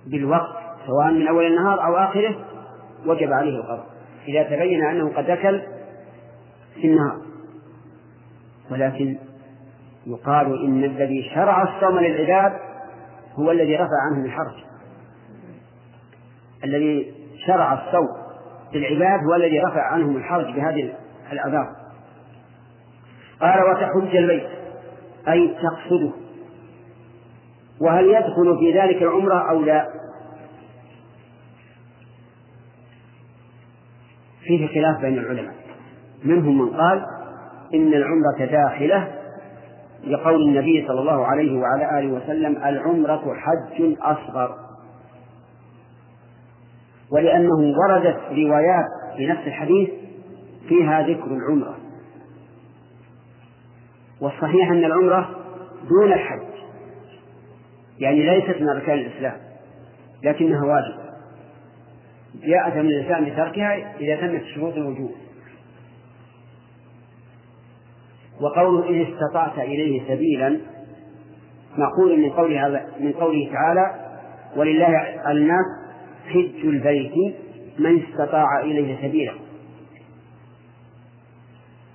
بالوقت سواء من أول النهار أو آخره وجب عليه القضاء. إذا تبين أنه قد أكل في النهار. ولكن يقال إن الذي شرع الصوم للعباد هو الذي رفع عنهم الحرج. الذي شرع الصوم للعباد هو الذي رفع عنهم الحرج بهذه الأعذار قال وتحج البيت أي تقصده. وهل يدخل في ذلك العمرة أو لا؟ فيه خلاف بين العلماء. منهم من قال إن العمرة داخلة. لقول النبي صلى الله عليه وعلى آله وسلم العمرة حج أصغر. ولأنه وردت روايات في نفس الحديث فيها ذكر العمرة. والصحيح أن العمرة دون الحج. يعني ليست من أركان الإسلام لكنها واجبة يأثم الإنسان بتركها إذا تمت شروط الوجوب. وقوله إن استطعت إليه سبيلا معقول من قوله من قوله تعالى ولله الناس حج البيت من استطاع إليه سبيلا.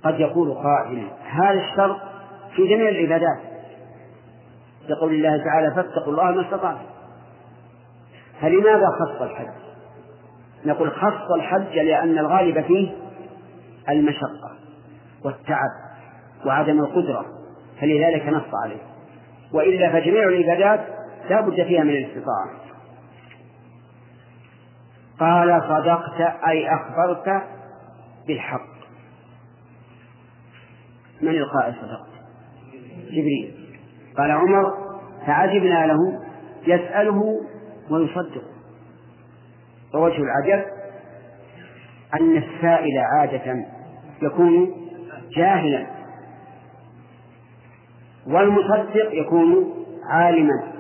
قد يقول قائل هذا الشرط في جميع العبادات. يقول الله تعالى فاتقوا الله ما استطعتم. فلماذا خص الحج؟ نقول خص الحج لأن الغالب فيه المشقة والتعب وعدم القدرة فلذلك نص عليه. وإلا فجميع العبادات لا بد فيها من الاستطاعة. قال صدقت أي أخبرت بالحق. من القائل صدقت؟ جبريل. قال عمر فعجبنا له يسأله ويصدق. ووجه العجب أن السائل عادة يكون جاهلا والمصدق يكون عالما.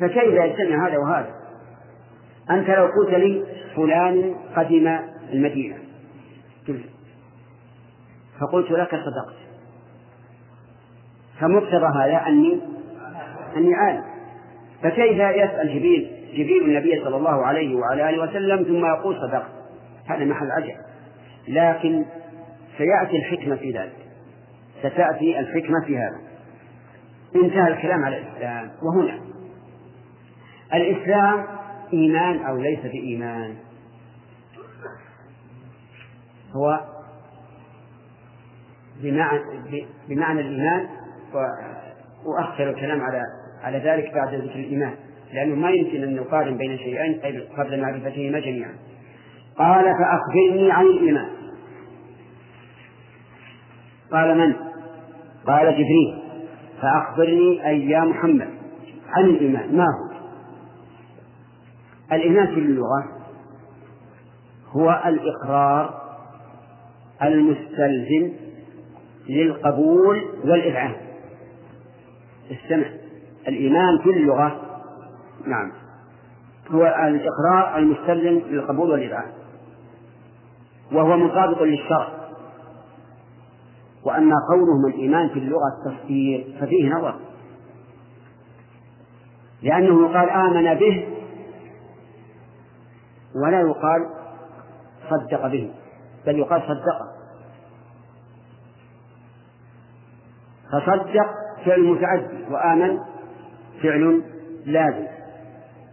فكيف يجتمع هذا وهذا؟ أنت لو قلت لي فلان قدم المدينة. قلت فقلت لك صدقت. فمقتضى هذا أني أني عالم. فكيف يسأل جبريل؟ جبريل النبي صلى الله عليه وعلى آله وسلم ثم يقول صدقت. هذا محل عجب. لكن سيأتي الحكمة في ذلك. ستأتي الحكمة في هذا. انتهى الكلام على الإسلام. وهنا الإسلام إيمان أو ليس بإيمان؟ هو بمعنى, بمعنى الإيمان وأخر الكلام على على ذلك بعد ذكر الإيمان. لأنه ما يمكن أن نقارن بين شيئين قبل معرفتهما جميعا. قال فأخبرني عن الإيمان. قال من؟ قال جبريل. فأخبرني أي يا محمد عن الإيمان. ما هو؟ الإيمان في اللغة هو الإقرار المستلزم للقبول والإذعان استمع. الإيمان في اللغة نعم هو الإقرار المستلزم للقبول والإذعان وهو مطابق للشرع. وأما قولهم الإيمان في اللغة التصديق ففيه نظر. لأنه يقال آمن به ولا يقال صدق به بل يقال صدقه فصدق فعل متعدي وآمن فعل لازم.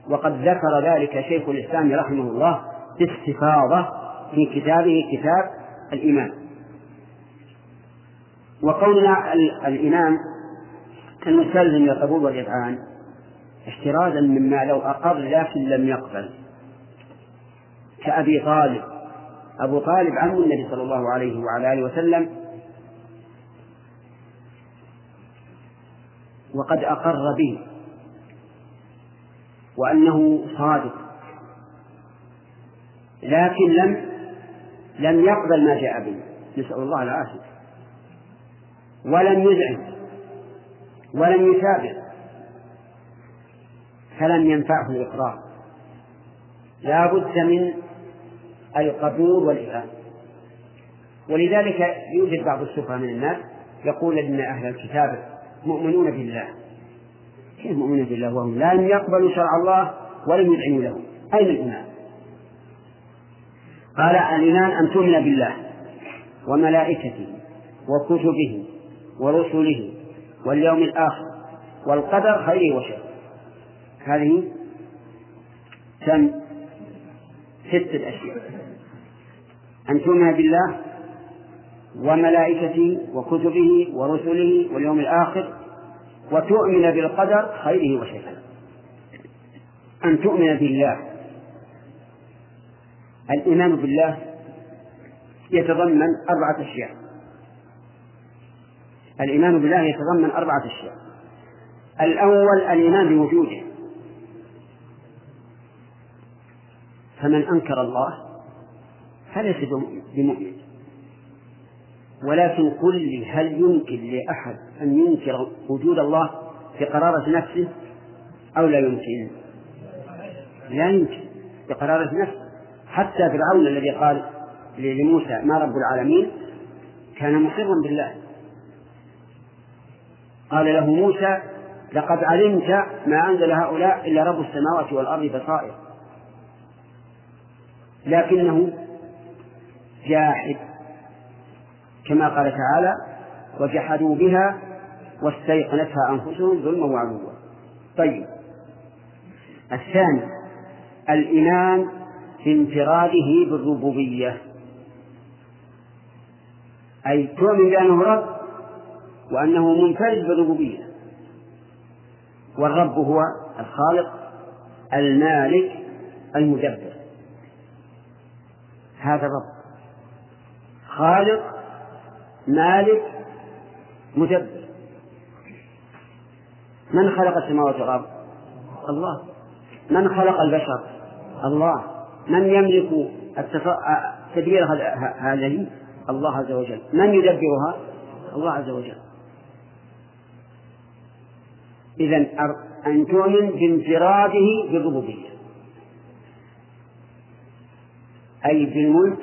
وقد ذكر ذلك شيخ الإسلام رحمه الله باستفاضة في كتابه كتاب الإيمان. وقولنا الإمام المستلزم للقبول والإذعان احترازا مما لو أقر لكن لم يقبل. كأبي طالب. أبو طالب عم النبي صلى الله عليه وعلى آله وسلم. وقد أقر به. وأنه صادق. لكن لم لم يقبل ما جاء به. نسأل الله العافية. ولم يذعن ولم يتابع فلم ينفعه الإقرار. لا بد من القبول والإيمان. ولذلك يوجد بعض السفهاء من الناس يقول إن أهل الكتاب مؤمنون بالله. كيف مؤمنون بالله؟ وهم لم يقبلوا شرع الله ولم يذعنوا له. أين الإيمان؟ قال الإيمان أن تؤمن بالله وملائكته وكتبه ورسله واليوم الآخر والقدر خيره وشره هذه كم؟ ستة أشياء. أن تؤمن بالله وملائكته وكتبه ورسله واليوم الآخر وتؤمن بالقدر خيره وشره. أن تؤمن بالله. الإيمان بالله يتضمن أربعة أشياء. الإيمان بالله يتضمن أربعة أشياء. الأول الإيمان بوجوده. فمن أنكر الله فليس بمؤمن. ولكن قل لي هل يمكن لأحد أن ينكر وجود الله بقرارة نفسه أو لا يمكن؟ لا يمكن. بقرارة نفسه. حتى فرعون الذي قال لموسى ما رب العالمين كان مقرا بالله. قال له موسى لقد علمت ما أنزل هؤلاء إلا رب السماوات والأرض بصائر. لكنه جاحد كما قال تعالى وجحدوا بها واستيقنتها أنفسهم ظلما وعلوا طيب. الثاني الإيمان بانفراده بالربوبية. أي تؤمن بأنه رب وأنه منفرد بالربوبية. والرب هو الخالق المالك المدبر. هذا الرب. خالق مالك مدبر. من خلق السماوات والأرض؟ الله. من خلق البشر؟ الله. من يملك تدبير هذه؟ الله عز وجل. من يدبرها؟ الله عز وجل. إذا أن تؤمن بانفراده بالربوبية أي بالملك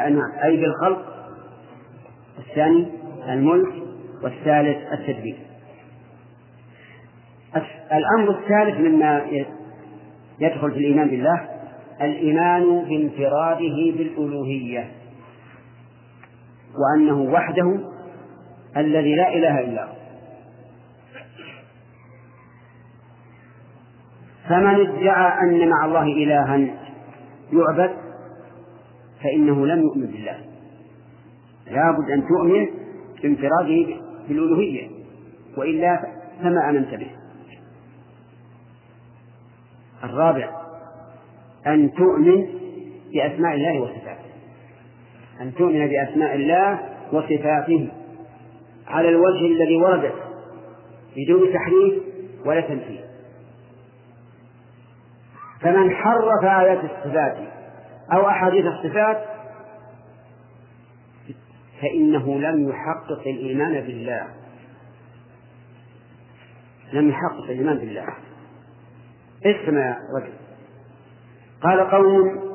نعم أي بالخلق. الثاني الملك والثالث التدبير. الأمر الثالث مما يدخل في الإيمان بالله الإيمان بانفراده بالألوهية. وأنه وحده الذي لا إله إلا هو. فمن ادعى أن مع الله إلها يعبد فإنه لم يؤمن بالله. لا بد أن تؤمن بانفراده بالألوهية وإلا فما آمنت به. الرابع أن تؤمن بأسماء الله وصفاته. أن تؤمن بأسماء الله وصفاته على الوجه الذي وردت بدون تحريف ولا تنفيذ. فمن حرف آيات الصفات أو أحاديث الصفات فإنه لم يحقق الإيمان بالله. لم يحقق الإيمان بالله. اسمع يا رجل. قال قوم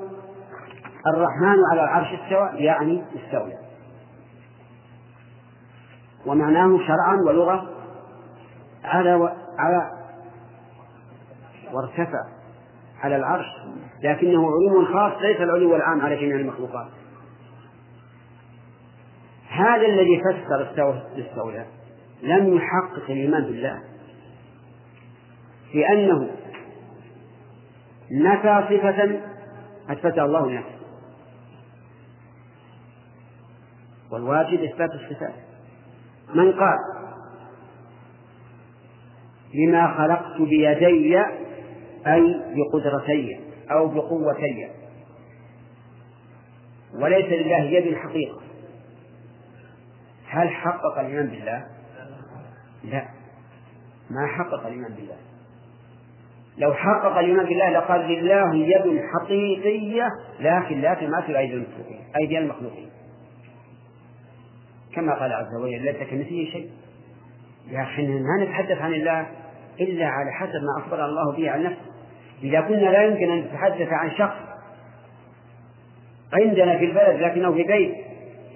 الرحمن على العرش استوى يعني استولى. ومعناه شرعا ولغة. على و... على وارتفع. على العرش لكنه علو خاص ليس العلو العام على جميع المخلوقات. هذا الذي فسر استولى لم يحقق الإيمان بالله. لأنه نفى صفة أثبتها الله لنفسه. والواجب إثبات الصفات. من قال لما خلقت بيدي أي بقدرتي أو بقوتي. وليس لله يد الحقيقة. هل حقق الإيمان بالله؟ لا. ما حقق الإيمان بالله؟ لو حقق الإيمان بالله لقال لله يد حقيقية لكن لا تماثل أيدي المخلوقين أيدي المخلوقين. كما قال عز وجل ليس كمثله شيء. أخي ما نتحدث عن الله إلا على حسب ما أخبر الله به عن نفسه. إذا كنا لا يمكن أن نتحدث عن شخص عندنا في البلد لكنه في بيت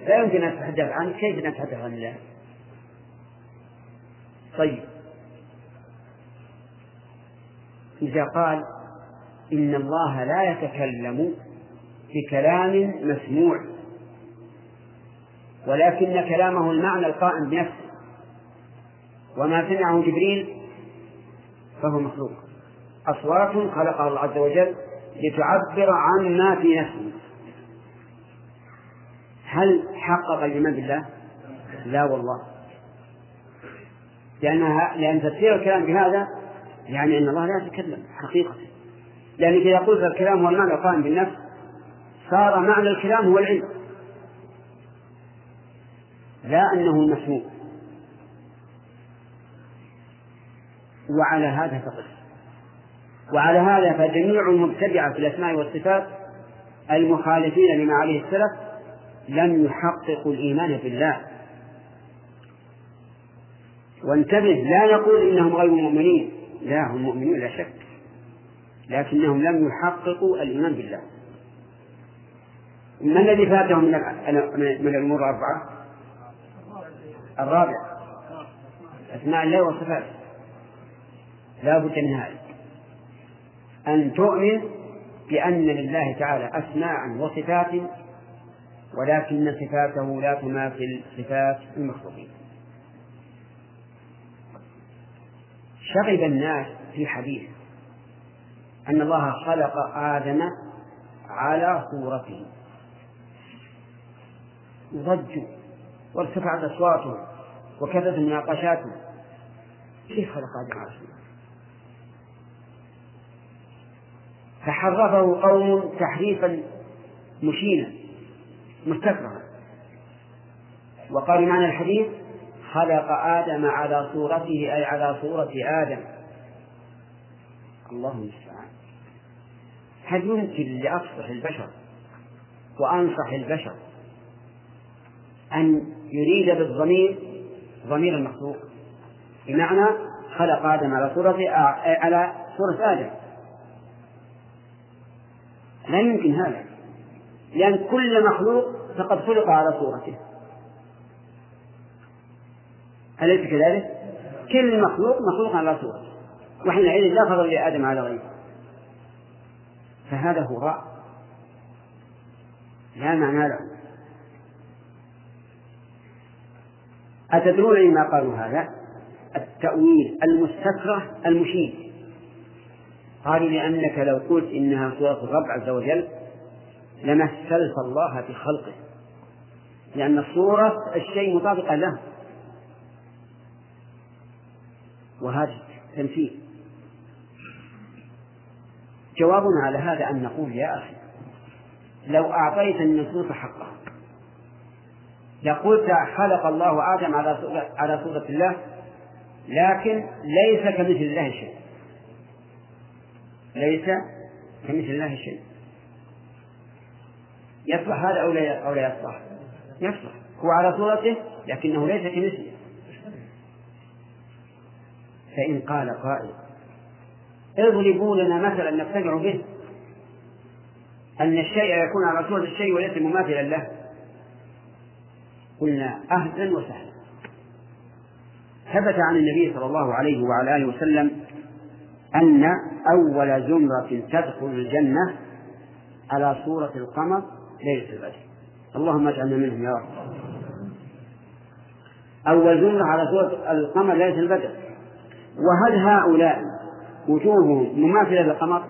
لا يمكن أن نتحدث عنه كيف نتحدث عن الله؟ طيب. إذا قال إن الله لا يتكلم بكلام مسموع ولكن كلامه المعنى القائم بنفسه وما سمعه جبريل فهو مخلوق. أصوات خلقها الله عز وجل لتعبر عن ما في نفسه. هل حقق الإيمان بالله؟ لا والله. لأنها لأن تفسير الكلام بهذا يعني أن الله لا يتكلم حقيقة. لأنك إذا قلت الكلام هو المعنى القائم بالنفس صار معنى الكلام هو العلم. لا أنه المسموع وعلى هذا فقط. وعلى هذا فجميع المبتدعة في الأسماء والصفات المخالفين لما عليه السلف لم يحققوا الإيمان بالله. وانتبه لا نقول إنهم غير مؤمنين. لا هم مؤمنون لا شك. لكنهم لم يحققوا الإيمان بالله. ما الذي فاتهم من من الأمور الأربعة؟ الرابع. أسماء الله وصفاته. لا بد من هذا. أن تؤمن بأن لله تعالى أسماء وصفات ولكن صفاته لا تماثل صفات المخلوقين. شغب الناس في حديث أن الله خلق آدم على صورته. ضجوا وارتفعت أصواتهم وكثرت مناقشاتهم كيف خلق آدم على صورته؟ فحرفه قوم تحريفا مشينا مستكرها وقالوا معنى الحديث خلق آدم على صورته أي على صورة آدم. الله المستعان. هل يمكن لأفصح البشر وأنصح البشر أن يريد بالضمير ضمير المخلوق؟ بمعنى خلق آدم على صورة على صورة آدم. لا يمكن هذا. لأن كل مخلوق فقد خلق على صورته. أليس كذلك؟ كل مخلوق مخلوق على صورته. وحينئذ لا فضل لآدم على غيره. فهذا هراء لا معنى له. أتدرون لما قالوا هذا؟ التأويل المستكره المشيد قالوا لأنك لو قلت إنها صورة الرب عز وجل لمثلت الله في خلقه. لأن صورة الشيء مطابقة له. وهذا تمثيل جوابنا على هذا أن نقول يا أخي لو أعطيت النصوص حقها لقلت خلق الله آدم على صورة الله لكن ليس كمثل الله شيء. ليس كمثل الله شيء. يصلح هذا أو لا أو لا يصلح؟ يصلح. هو على صورته لكنه ليس كمثله. فإن قال قائل اضربوا لنا مثلا نقتنع به أن الشيء يكون على صورة الشيء وليس مماثلا له. قلنا أهلا وسهلا. ثبت عن النبي صلى الله عليه وعلى آله وسلم أن أول زمرة تدخل الجنة على صورة القمر ليلة البدر. اللهم اجعلنا منهم يا رب. أول زمرة على صورة القمر ليلة البدر. وهل هؤلاء وجوههم مماثلة للقمر؟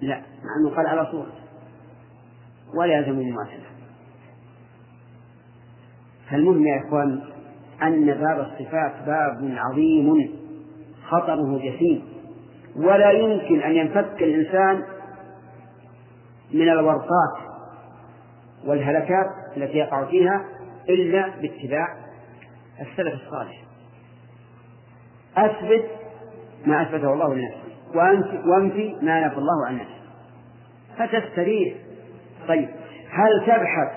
لا مع أنه قال على صورة. ولا يلزم المماثلة فالمهم يا إخوان أن باب الصفات باب عظيم خطره جسيم. ولا يمكن أن ينفك الإنسان من الورطات والهلكات التي يقع فيها إلا باتباع السلف الصالح. أثبت ما أثبته الله لنفسه وأنفي ما نفى الله عن نفسه. فتستريح. طيب هل تبحث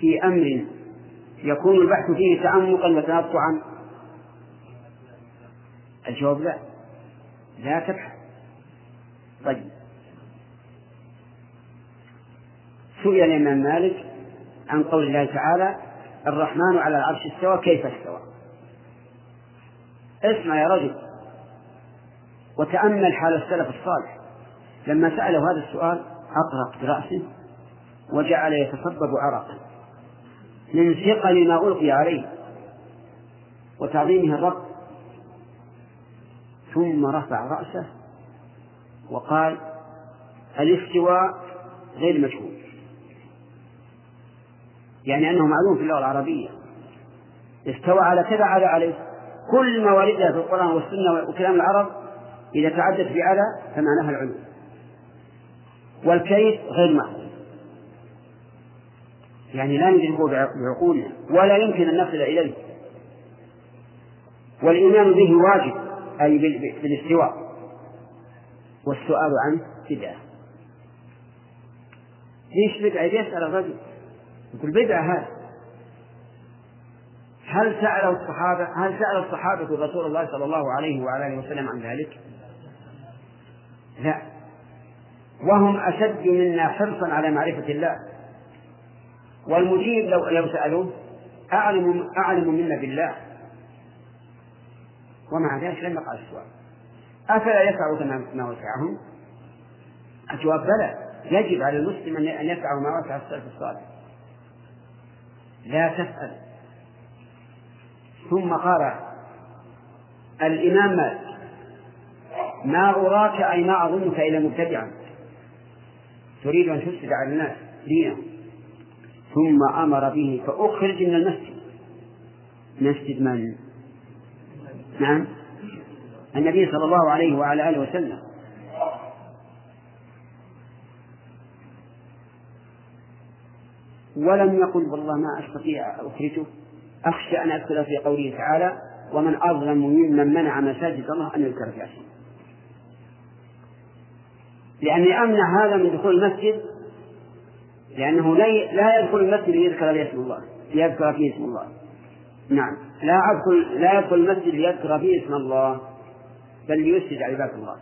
في أمر يكون البحث فيه تعمقا وتنطعا؟ الجواب لا. لا تبحث. طيب. سئل الإمام مالك عن قول الله تعالى الرحمن على العرش استوى كيف استوى؟ اسمع يا رجل. وتأمل حال السلف الصالح. لما سأله هذا السؤال أطرق برأسه وجعل يتصبب عرقا. من ثقل ما ألقي عليه وتعظيمه الرب. ثم رفع رأسه وقال الاستواء غير مجهول يعني أنه معلوم في اللغة العربية. استوى على كذا على عليه كل ما وردها في القرآن والسنة وكلام العرب إذا تعدت بعلى فمعناها العلو. والكيف غير معلوم. يعني لا ندركه بعقولنا ولا يمكن أن نصل إليه. والإيمان به واجب. أي بالاستواء. والسؤال عنه بدعة. ليش بدعة؟ يسأل الرجل؟ يقول بدعة هذا هل سأل الصحابة هل سأل الصحابة رسول الله صلى الله عليه وعلى آله وسلم عن ذلك؟ لا. وهم أشد منا حرصا على معرفة الله. والمجيب لو لو سألوه أعلم أعلم منا بالله. ومع ذلك لم يقع السؤال أفلا يسعوا ما وسعهم؟ الجواب بلى. يجب على المسلم أن يسعى ما وسع السلف الصالح. لا تسأل ثم قال الإمام مالك ما أراك أي ما أظنك إلا مبتدعا. تريد أن تفسد على الناس دينهم. ثم أمر به فأخرج من المسجد. مسجد من؟ نعم. النبي صلى الله عليه وعلى آله وسلم. ولم يقل والله ما أستطيع أخرجه. أخشى أن أدخل في قوله تعالى ومن أظلم ممن منع مساجد الله أن يذكر في اسمه لأني أمنع هذا من دخول المسجد لأنه لا يدخل المسجد ليذكر فيه اسم الله ليذكر فيه اسم الله. نعم. لا أدخل لا يدخل المسجد ليذكر فيه اسم الله بل ليفسد عباد الله.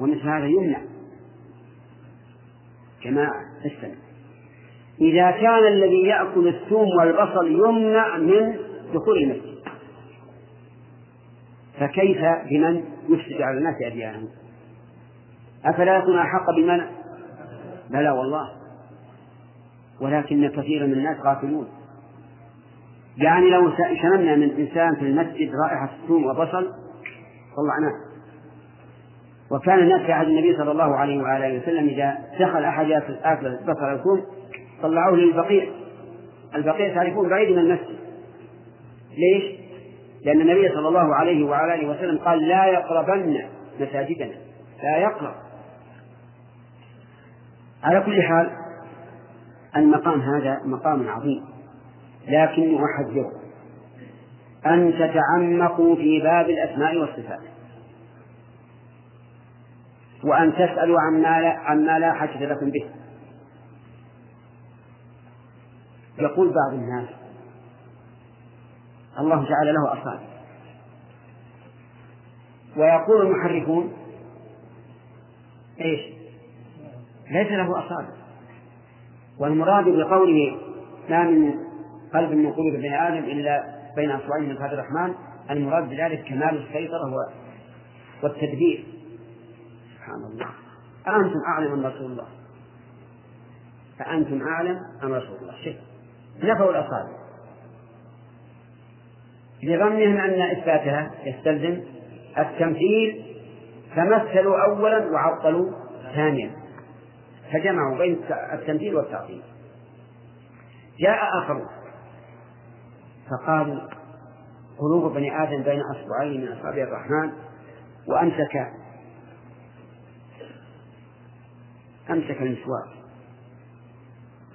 ومثل هذا يمنع. جماعة استمع. إذا كان الذي يأكل الثوم والبصل يمنع من دخول المسجد فكيف بمن يفسد على الناس أديانهم أفلا يكون أحق بمنع بلى والله. ولكن كثيرا من الناس غافلون يعني لو شممنا من إنسان في المسجد رائحة ثوم وبصل طلعناه. وكان الناس في عهد النبي صلى الله عليه وآله وسلم إذا دخل أحد آكل بصل أو ثوم طلعوه للبقيع. البقيع تعرفون بعيد من المسجد. ليش؟ لأن النبي صلى الله عليه وعلى آله وسلم قال لا يقربن مساجدنا. لا يقرب. على كل حال المقام هذا مقام عظيم. لكني أحذركم. أن تتعمقوا في باب الأسماء والصفات. وأن تسألوا عما لا, عما لا حاجة لكم به. يقول بعض الناس الله جعل له أصابع. ويقول المحرفون إيش؟ ليس له أصابع. والمراد بقوله ما من قلب من قلوب ابن آدم إلا بين أصبعين من هذا الرحمن المراد بذلك كمال السيطرة والتدبير. سبحان الله. أأنتم أعلم أم رسول الله؟ أأنتم أعلم أم رسول الله؟ شيء نفوا الأصابع. لظنهم أن إثباتها يستلزم التمثيل فمثلوا أولا وعطلوا ثانيا. فجمعوا بين التمثيل والتعطيل. جاء آخر فقالوا قلوب بني آدم بين أصبعين من أصابع الرحمن وأمسك أمسك المسواك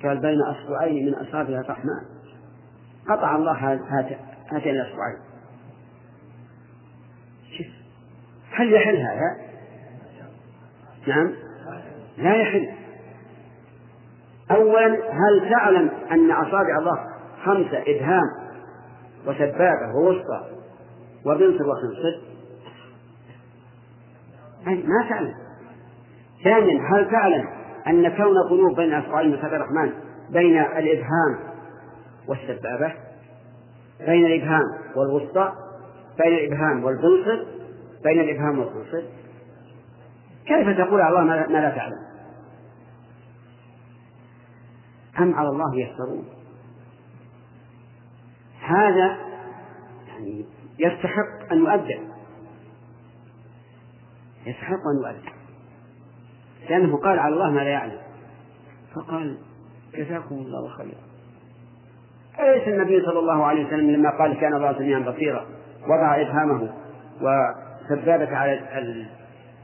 قال بين أصبعين من أصابع الرحمن. قطع الله هاتين الأصبعين. هل يحل هذا؟ نعم. لا يحل. أولا هل تعلم أن أصابع الله خمسة إبهام وسبابة ووسطى وبنصر وخنصر ما تعلم ثانيا هل تعلم أن كون قلوب بين أصبعين مثل الرحمن بين الإبهام والسبابة بين الإبهام والوسطى بين الإبهام والبنصر بين الإبهام والبنصر؟ كيف تقول على الله ما لا تعلم؟ أم على الله يفترون؟ هذا يعني يستحق أن يؤدب. يستحق أن يؤدب. لأنه قال على الله ما لا يعلم. فقال جزاكم الله خيرا. أليس النبي صلى الله عليه وسلم لما قال كان الله سميعا بصيرا وضع إبهامه وسبابة على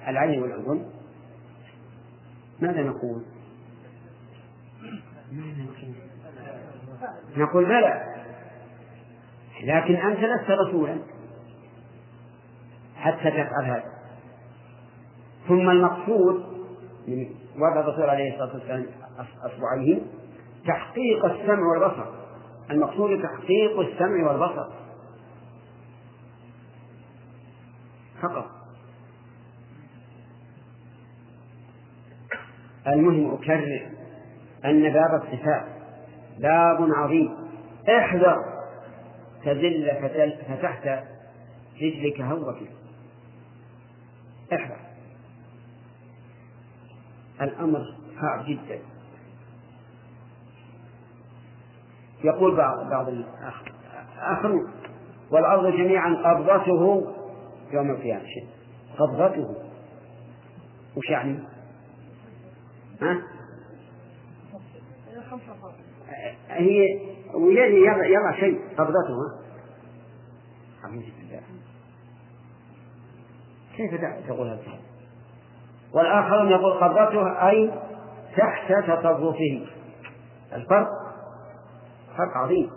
العين والأذن. ماذا نقول؟ نقول بلى. لكن أنت لست رسولا. حتى تفعل هذا. ثم المقصود من وضع الرسول عليه الصلاة والسلام أصبعيه تحقيق السمع والبصر. المقصود تحقيق السمع والبصر. فقط. المهم أكرر أن باب الصفات باب عظيم. احذر تزل فتحت رجلك هوة احذر. الأمر صعب جدا. يقول بعض بعض الآخرون والأرض جميعا قبضته يوم القيامة. قبضته. وش يعني؟ ها؟ هي ويدي يضع, يضع شيء. قبضته كيف تقول هذا؟ والآخرون يقول قبضته أي تحت تطرفه الفرق؟ فرق عظيم.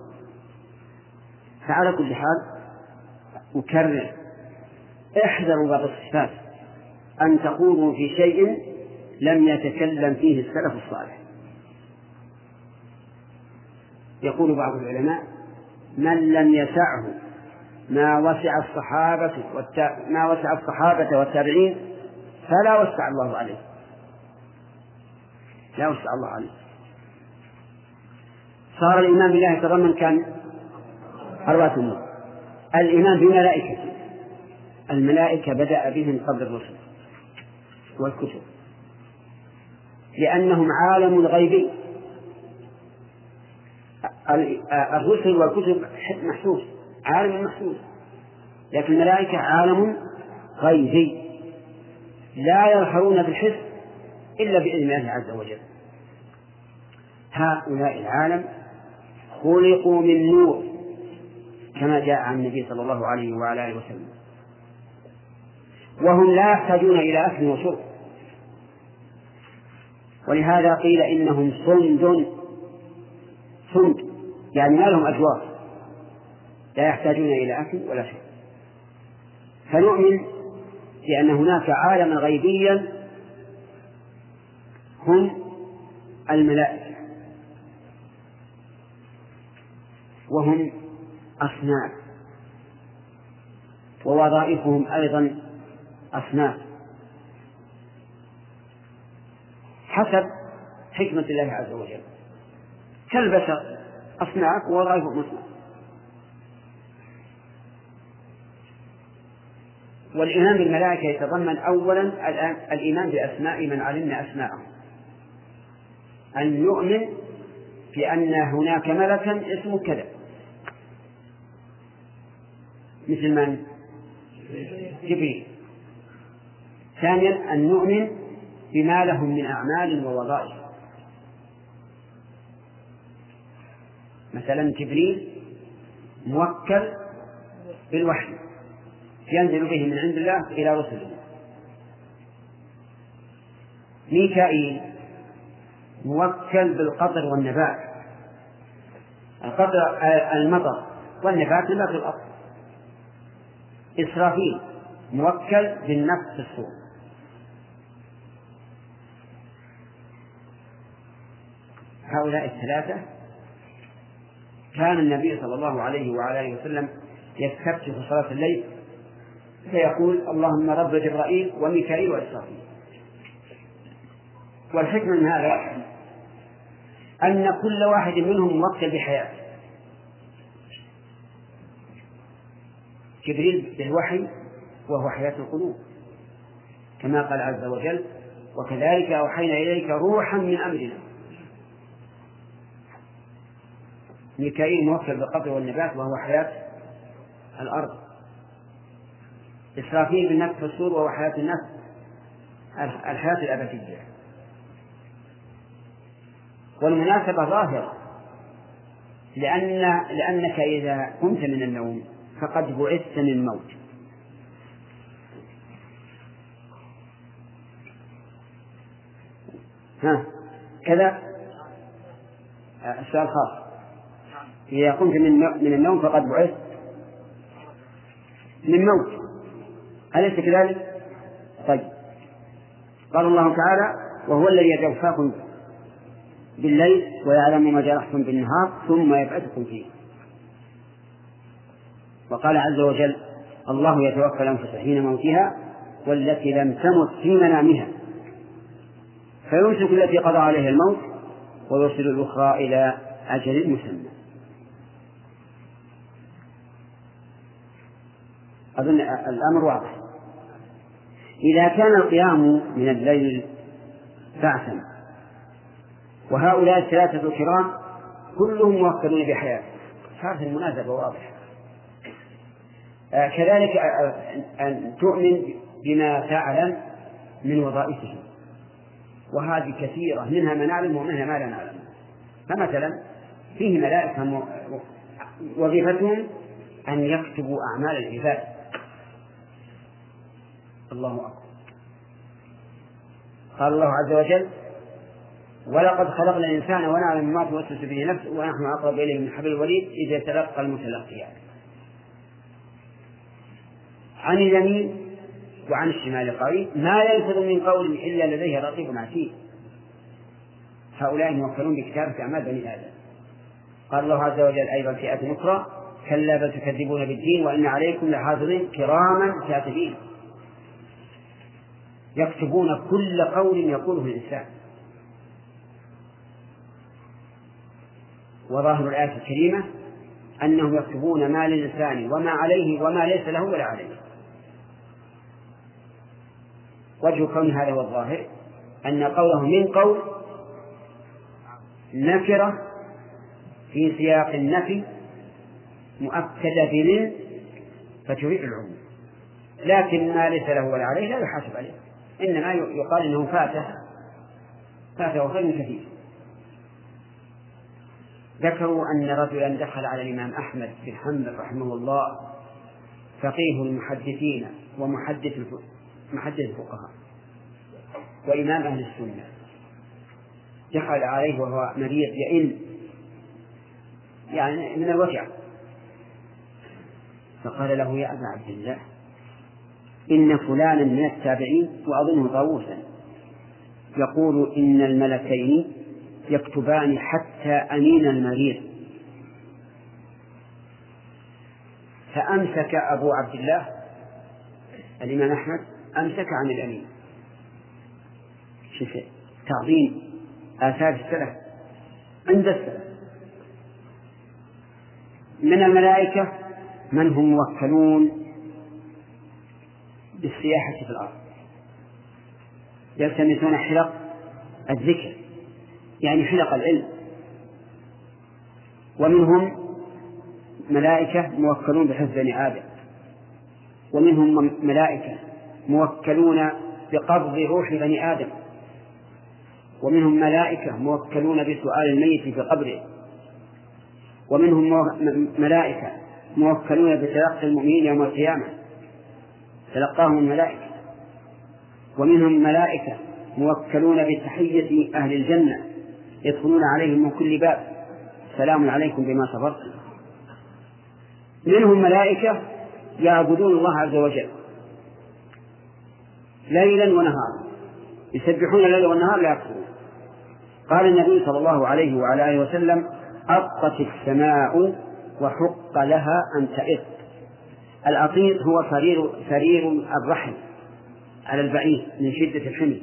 فعلى كل حال أكرر. احذروا بعض الصفات. أن تقولوا في شيء لم يتكلم فيه السلف الصالح. يقول بعض العلماء من لم يسعه ما وسع الصحابة والتا... ما وسع الصحابة والتابعين فلا وسع الله عليه. لا وسع الله عليه. صار الإيمان بالله يتضمن كان أربعة أمور. الإيمان بملائكته الملائكة بدأ بهم قبل الرسل والكتب. لأنهم عالم غيبي الرسل والكتب محسوس عالم محسوس. لكن الملائكة عالم غيبي. لا يظهرون بالحس إلا بإذن الله عز وجل. هؤلاء العالم خلقوا من نور كما جاء عن النبي صلى الله عليه وعلى آله وسلم. وهم لا يحتاجون إلى أكل وشرب. ولهذا قيل إنهم صند صند يعني ما لهم أجواف لا يحتاجون إلى أكل ولا شرب. فنؤمن بأن هناك عالما غيبيا هم الملائكة. وهم أصناف. ووظائفهم أيضا أصناف. حسب حكمة الله عز وجل. كالبشر. أصناف ووظائفهم أصناف والإيمان بالملائكة يتضمن أولا الإيمان بأسماء من علمنا أسماءهم. أن نؤمن بأن هناك ملكا اسمه كذا. مثل من؟ جبريل. ثانيا أن نؤمن بما لهم من أعمال ووظائف. مثلا جبريل موكل بالوحي ينزل به من عند الله إلى رسله. ميكائيل موكل بالقطر والنبات. القطر المطر والنبات نبات الأرض إسرافيل موكل بالنفس في الصور هؤلاء الثلاثة كان النبي صلى الله عليه وعلى آله وسلم يستفتح صلاة الليل فيقول اللهم رب جبرائيل وميكائيل وإسرافيل. والحكمة من هذا أن كل واحد منهم موكل بحياته. جبريل بالوحي وهو حياة القلوب. كما قال عز وجل وكذلك أوحينا إليك روحا من أمرنا. ميكائيل موكل بالقبر والنبات وهو حياة الأرض. إسرافيل بالنفس والسور وهو حياة النفس الحياة الأبدية. والمناسبة ظاهرة لأن لأنك إذا قمت من النوم فقد بعثت من موت. ها كذا؟ السؤال خاص. إذا قمت من النوم فقد بعثت. من موت أليس كذلك؟ طيب. قال الله تعالى وهو الذي يتوفاكم بالليل ويعلم ما جرحتم بالنهار ثم يبعثكم فيه. وقال عز وجل الله يتوفى الأنفس حين موتها والتي لم تمت في منامها. فيمسك التي قضى عليها الموت ويرسل الأخرى إلى أجل مسمى. أظن الأمر واضح. إذا كان القيام من الليل بعثا وهؤلاء الثلاثة الكرام كلهم موكلون بحياة صارت المناسبة واضحة. آه كذلك آه أن تؤمن بما تعلم من وظائفهم. وهذه كثيرة منها ما نعلم ومنها ما لا نعلم. فمثلا فيه ملائكة وظيفتهم أن يكتبوا أعمال العباد. الله أكبر. قال الله عز وجل ولقد خلقنا الإنسان ونعلم ما توسوس به نفسه ونحن أقرب إليه من حبل الوريد إذ يتلقى المتلقيان. عن اليمين وعن الشمال قريب ما يلفظ من قول إلا لديه رقيب عتيد. هؤلاء موكلون بكتابة أعمال بني آدم. قال الله عز وجل أيضا في آية أخرى كلا بل تكذبون بالدين وإن عليكم لحافظين كراما كاتبين يكتبون كل قول يقوله الإنسان. وظاهر الآية الكريمة أنهم يكتبون ما للإنسان وما عليه وما ليس له ولا عليه. وجه كون هذا هو الظاهر أن قوله من قول نكرة في سياق النفي مؤكدة بمن فتفيد العموم. لكن ما ليس له ولا عليه لا يحاسب عليه. إنما يقال إنه فاته فاته خير كثير. ذكروا أن رجلا دخل على الإمام أحمد بن حنبل رحمه الله فقيه المحدثين ومحدث محدث الفقهاء وإمام أهل السنة. دخل عليه وهو مريض يئن. يعني من الوجع. فقال له يا أبا عبد الله إن فلانا من التابعين وأظنه طاووسا. يقول إن الملكين يكتبان حتى أمين المريض. فأمسك أبو عبد الله الإمام أحمد أمسك عن الأمين. شوف تعظيم آثار السلف عند السلف. من الملائكة؟ من هم موكلون؟ بالسياحة في الأرض. يلتمسون حلق الذكر يعني حلق العلم. ومنهم ملائكة موكلون بحفظ بني آدم. ومنهم ملائكة موكلون بقبض روح بني آدم. ومنهم ملائكة موكلون بسؤال الميت في قبره ومنهم ملائكة موكلون بتلقي المؤمنين يوم القيامة. تلقاهم الملائكة. ومنهم ملائكة موكلون بتحية أهل الجنة يدخلون عليهم من كل باب. سلام عليكم بما صبرتم. منهم ملائكة يعبدون الله عز وجل. ليلا ونهارا. يسبحون الليل والنهار لا يكفرون. قال النبي صلى الله عليه وعلى آله وسلم أطت السماء وحق لها أن تئط الأطيط هو سرير سرير الرحم على البعير من شدة الحمل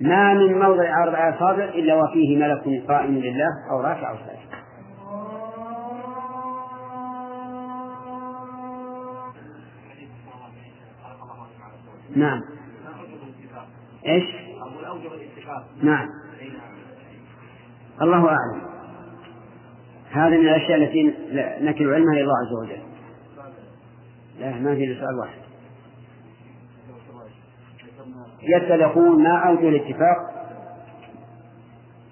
ما من موضع أربع أصابع إلا وفيه ملك قائم لله أو راكع أو ساجد. نعم. إيش؟ نعم. الله أعلم. هذا من الأشياء التي نكل علمها إلى الله عز وجل. لا ما في سؤال واحد. يسأل يقول ما أوجه الاتفاق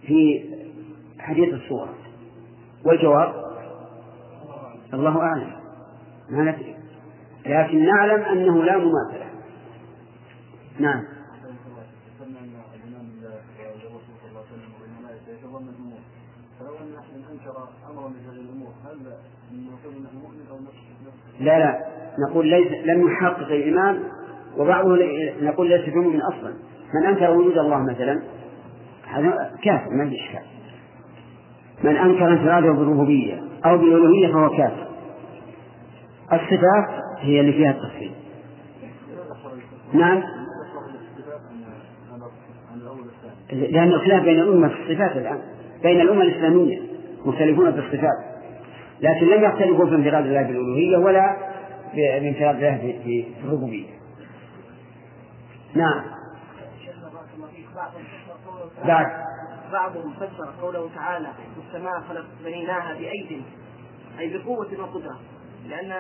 في حديث الصورة. والجواب؟ الله أعلم. ما ندري. لكن نعلم أنه لا مماثلة. نعم. لا لا. نقول ليس لم يحقق الإمام وبعضه نقول ليس بمؤمن أصلا. من أنكر وجود الله مثلا هذا كافر ما في إشكال. من أنكر انفراده بالربوبية أو بالألوهية فهو كافر. الصفات هي اللي فيها التفصيل. نعم؟ لأن الخلاف بين الأمة في الصفات الآن بين الأمة الإسلامية مختلفون في الصفات لكن لم يختلفوا في انفراد الله بالألوهية ولا بانفراد الله في الربوبية. نعم. بعد. بعضهم فسر قوله تعالى والسماء خلق بنيناها بأيد أي بقوة وقدرة لأن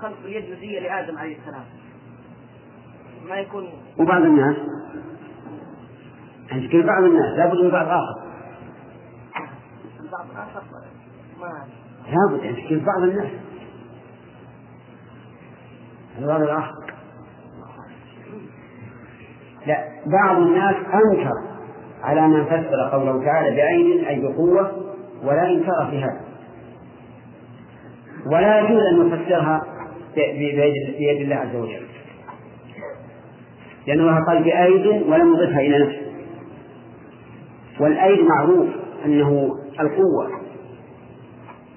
خلق اليد جزية لآدم عليه السلام. ما يكون وبعض الناس أنت بعض الناس لابد من بعض آخر. البعض الآخر ما لابد أن بعض الناس. البعض الآخر. لا بعض الناس أنكر على من فسر قوله تعالى بعين أي بقوة ولا إنكار في هذا ولا يجوز أن نفسرها بيد الله عز وجل. لأن الله قال بأيد ولم يضفها إلى نفسه. والأيد معروف أنه القوة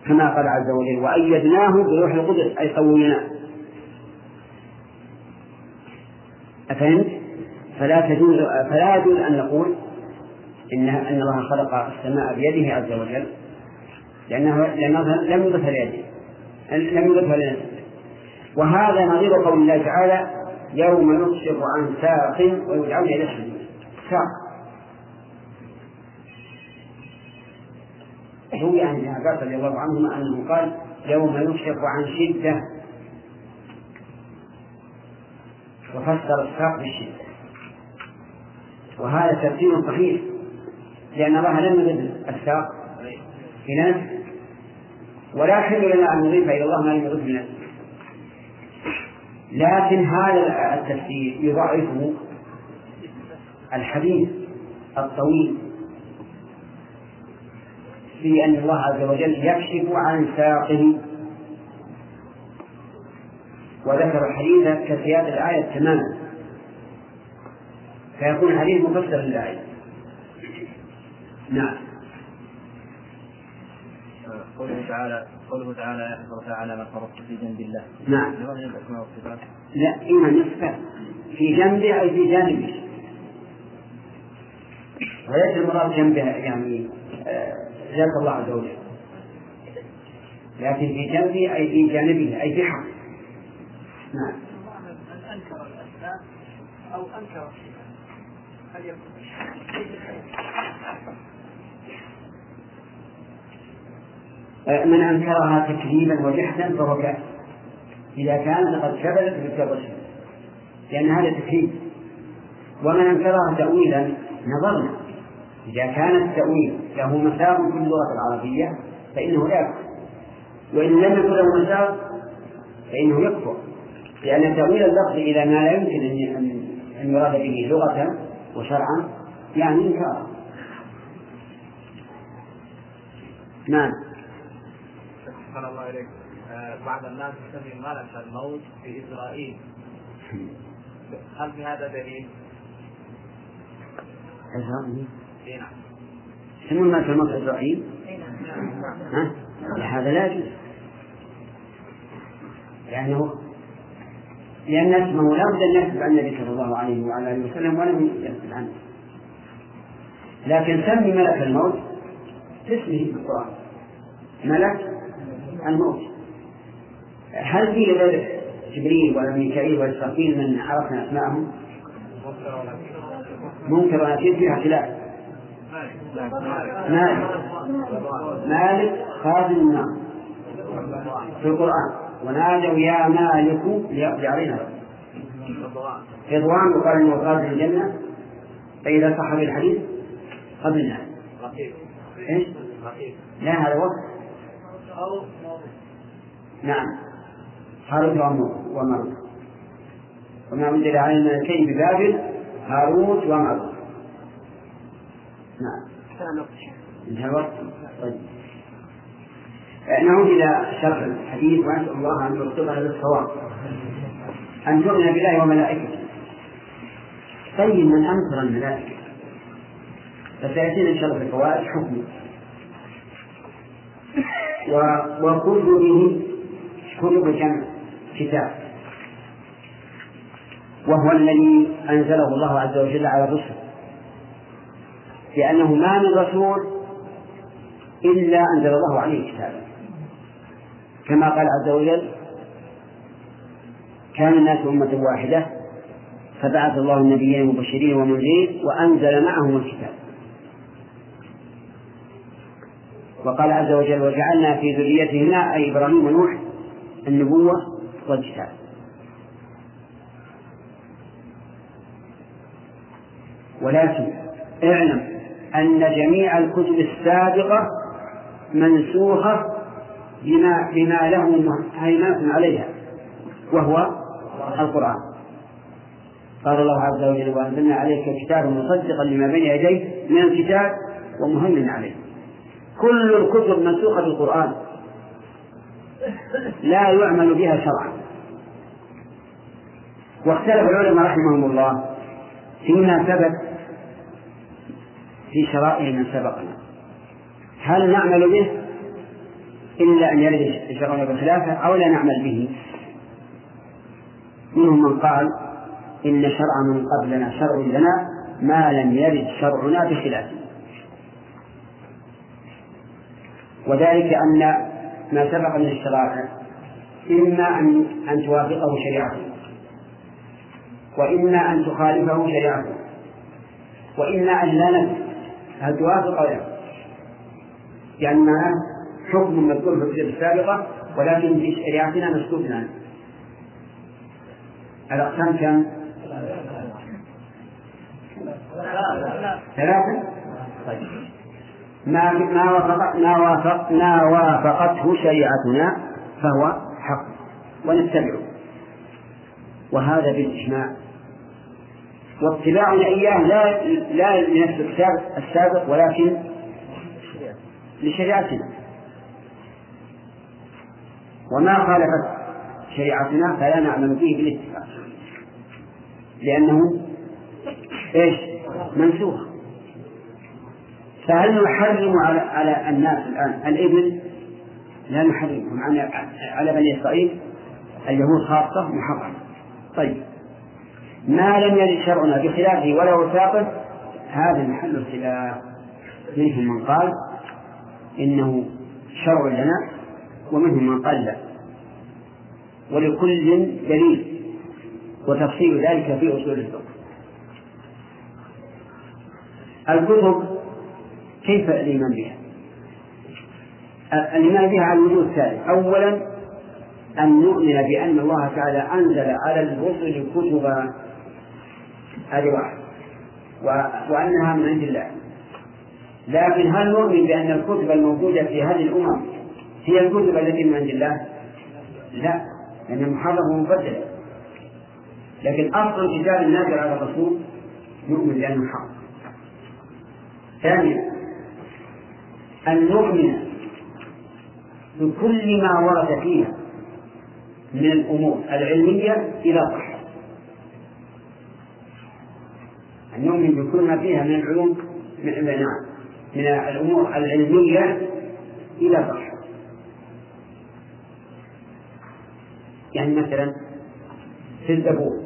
كما قال عز وجل وأيدناه بروح القدس أي قويناه أفهمت؟ فلا تجوز فلا يجوز أن نقول إن أن الله خلق السماء بيده عز وجل لأنه لأنه لم يضف ليده لم يضف لنفسه وهذا نظير قول الله تعالى يوم يكشف عن ساق ويجعلون إلى الحديد ساق. روي عن ابن عباس رضي الله عنهما أنه قال يوم يكشف عن شدة وفسر الساق بالشده وهذا تفسير صحيح لأن الله لم يضف الساق إلى نفسه. ولا يحل لنا أن نضيف إلى الله ما لم يضف لنفسه لكن هذا التفسير يضعفه الحديث الطويل في أن الله عز وجل يكشف عن ساقه وذكر الحديث كسياق الآية تماما. فيكون الحديث مفسر للآية. نعم. قوله تعالى قوله تعالى يحفظ تعالى ما فرضت في جنب الله. نعم. لماذا الأسماء والصفات؟ لا إما نصفة في جنبه أي في جانبه. وليس المراد جنبه يعني ذات الله عز وجل. لكن في جنبه أي في جانبه أي في حق. نعم. أن أنكر الأسماء أو أنكر الصفات هل يكون من أنكرها تكذيبا وجحدا فهو كافر إذا كان لقد كذبت بالكتاب والسنة لأن هذا تكذيب. ومن أنكرها تأويلا نظرنا. إذا كان التأويل له مساق في اللغة العربية فإنه لا يكفر وإن لم يكن له مساق فإنه يكفر لأن تأويل اللفظ إلى ما لا يمكن أن أن يراد به لغة وشرعا يعني إنكارا نعم. سبحان الله إليك. آه، بعض الناس يسمي ملك الموت في إسرائيل. هل في هذا دليل؟ إسرائيل؟ اي نعم. يسمون ملك الموت إسرائيل؟ ها؟ هذا لا يجوز. لأنه لأن اسمه لا بد أن يكتب عن النبي صلى الله عليه وعلى آله وسلم ولم يكتب عنه لكن سمي ملك الموت باسمه في القرآن. ملك الموت. هل في غير جبريل ولا ميكائيل ولا إسرافيل من عرفنا أسماءهم؟ منكر ونكير فيها خلاف. مالك. مالك خازن النار في القرآن. ونادوا يا مالك ليقضي علينا. رضوان وقال إنه خازن الجنة. فإذا صح الحديث قبلنا إيش؟ لا هذا وقت. نعم. هاروت وماروت وما أنزل علينا الملكين ببابل هاروت وماروت نعم. انتهى الوقت. طيب. نعود إلى شرح الحديث ونسأل الله أن يوفقنا للصواب أن تؤمن بالله وملائكته. طيب من أنكر الملائكة؟ فسيأتينا إن شاء الله الفوائد حكمه وكتبه كتب جمع كتاب. وهو الذي أنزله الله عز وجل على الرسل. لأنه ما من رسول إلا أنزل الله عليه كتابا كما قال عز وجل كان الناس أمة واحدة فبعث الله النبيين مبشرين ومنذرين وأنزل معهم الكتاب. وقال عز وجل وجعلنا في ذريتهما أي إبراهيم ونوح النبوة والكتاب. ولكن اعلم أن جميع الكتب السابقة منسوخة بما بما له هيمنة عليها وهو القرآن. قال الله عز وجل وأنزلنا عليك كتابا مصدقا لما بين يديه من الكتاب ومهيمن عليه. كل الكتب منسوخة بالقرآن لا يعمل بها شرعا. واختلف العلماء رحمهم الله فيما ثبت في شرائع من سبقنا. هل نعمل به؟ إلا أن يرد شرعنا بخلافه أو لا نعمل به. منهم من قال إن شرع من قبلنا شرع لنا ما لم يرد شرعنا بخلافه. وذلك أن ما سبق من الشرائع إما أن أن توافقه شريعته وإما أن تخالفه شريعته وإما أن لا ندري هل توافق أو لا يعني معناه حكم مذكور في الكتب السابقة ولكن في شريعتنا مسكوت عنه الأقسام كم؟ ثلاثة؟ طيب. ما ما وافق ما وافق ما وافقته شريعتنا فهو حق ونتبعه وهذا بالإجماع. واتباعنا إياه لا لا لنفس السابق ولكن لشريعتنا. وما خالفت شريعتنا فلا نعمل به بالاتفاق. لأنه إيش؟ منسوخ. فهل نحرم على على الناس الآن الإبل؟ لا نحرمهم. على على بني إسرائيل اليهود خاصة محرم. طيب. ما لم يرد شرعنا بخلافه ولا وثاقه هذا محل الخلاف منهم من قال إنه شرع لنا ومنهم من قال لا. ولكل دليل وتفصيل ذلك في أصول الفقه. الكتب كيف الإيمان بها؟ الإيمان بها على الوجوه الثالث. أولا أن نؤمن بأن الله تعالى أنزل على الرسل كتبا. هذه واحد وأنها من عند الله. لكن هل نؤمن بأن الكتب الموجودة في هذه الأمم هي الكتب التي من عند الله؟ لا لأنها محرمة ومبدلة لكن أصل الكتاب النازل على الرسول نؤمن بأنه حق ثانيا أن نؤمن بكل ما ورد فيها من الأمور العلمية إذا صح أن نؤمن بكل ما فيها من العلوم من من الأمور العلمية إذا صح يعني مثلا في الزبور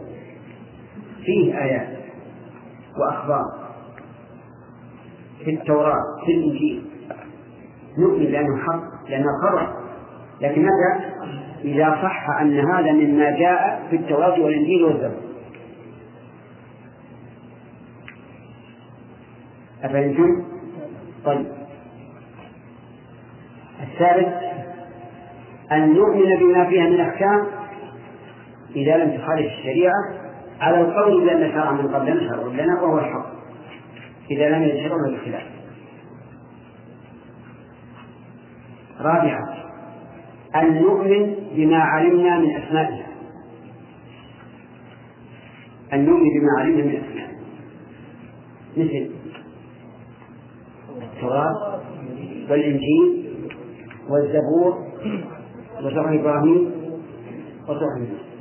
فيه آيات وأخبار في التوراة في الإنجيل. نؤمن بأنه حق لأنه خبر لكن متى إذا صح أن هذا مما جاء في التوراة والإنجيل والزبور. أفهمتم؟ طيب. الثالث أن نؤمن بما فيها من أحكام إذا لم تخالف الشريعة على القول بأن شرع من قبلنا شرع لنا وهو الحق. إذا لم يشرع الخلاف رابعا أن نؤمن بما علمنا من أسمائها أن نؤمن بما علمنا من أسمائها مثل التوراة والإنجيل والزبور وصحف إبراهيم وصحف موسى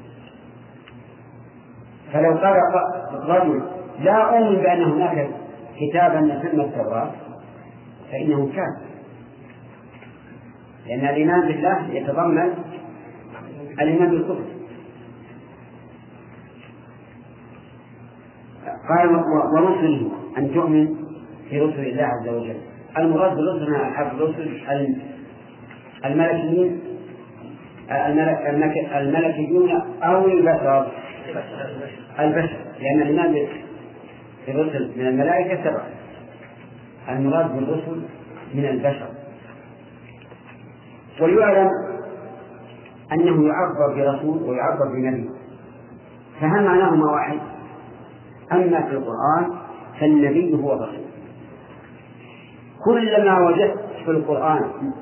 فلو قال رجل لا أؤمن بأن هناك كتابا يسمى التوراة فإنه كافر لأن الإيمان بالله يتضمن الإيمان بالكفر. قال ورسله أن تؤمن في رسل الله عز وجل. المراد بالرسل الرسل الملكيين الملك الملكيون أو البشر. البشر لأن الإيمان بالرسل من الملائكة سبعة المراد بالرسل من البشر. ويعلم أنه يعبر برسول ويعبر بنبي. فهل معناهما واحد؟ أما في القرآن فالنبي هو الرسول. كلما وجدت في القرآن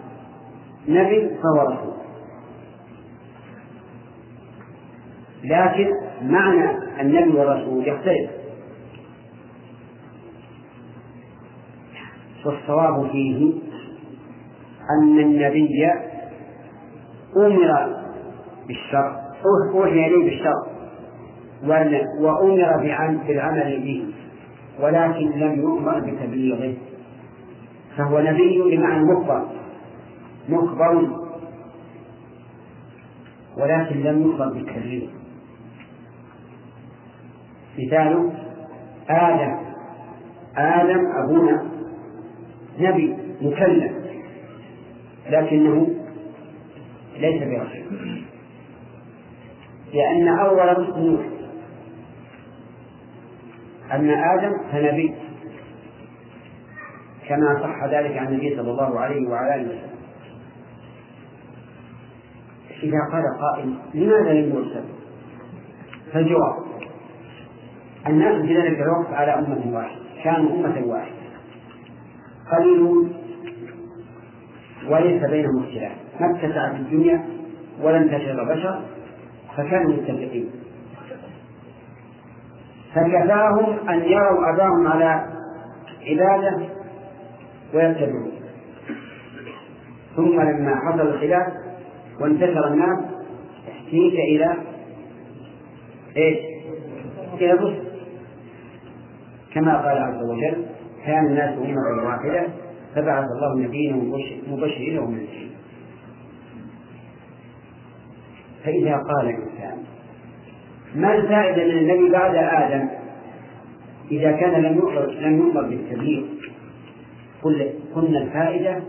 نبي فهو رسول. لكن معنى النبي والرسول يختلف. والصواب فيه أن النبي أمر بالشر أوحي إليه بالشر وأمر بالعمل به ولكن لم يؤمر بتبليغه. فهو نبي بمعنى مخبر مخبر ولكن لم يؤمر بالتبليغ. مثال آدم. آدم أبونا نبي مكلم لكنه ليس برسول لأن أول رسل نوح أما آدم فنبي. كما صح ذلك عن النبي صلى الله عليه وعلى آله وسلم. إذا قال قائل لماذا لم يرسل؟ فالجواب الناس في ذلك الوقت على أمة واحدة كانوا أمة واحدة. قليلون وليس بينهم اختلاف. ما اتسعت الدنيا ولا انتشر البشر فكانوا متفقين. فكفاهم أن يروا أباهم على عبادة ويتبعون. ثم لما حصل الخلاف وانتشر الناس احتيج إلى إيش؟ إلى الرسل كما قال عز وجل كان الناس أمة واحدة فبعث الله نبيا مبشرين ومنذرين. فإذا قال الإنسان ما الفائدة من النبي بعد آدم؟ إذا كان لم يؤمر لم يؤمر بالتبليغ. قلنا الفائدة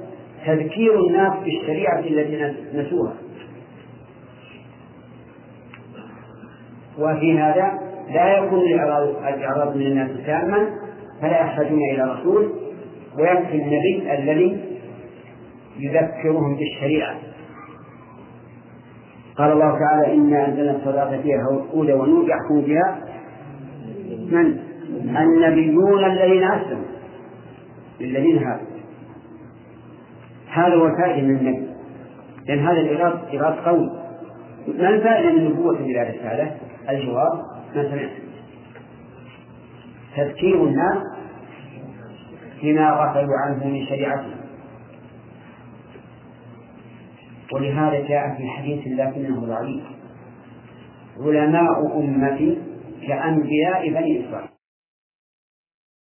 تذكير الناس بالشريعة التي نسوها. وفي هذا لا يكون الإعراض من الناس تاما فلا يحتاجون إلى رسول ويكفي النبي الذي يذكرهم بالشريعة قال الله تعالى إنا أنزلنا التوراة فيها هدى ونور يحكم بها من؟ النبيون الذين أسلموا للذين هادوا هذا هو الفائدة من النبي لأن هذا الإيراد إيراد قوي ما الفائدة من نبوة بلا رسالة؟ الجواب ما سمعت تذكير الناس بما غفلوا عنه من شريعته ولهذا جاء في حديث لكنه ضعيف. علماء أمتي كأنبياء بني إسرائيل.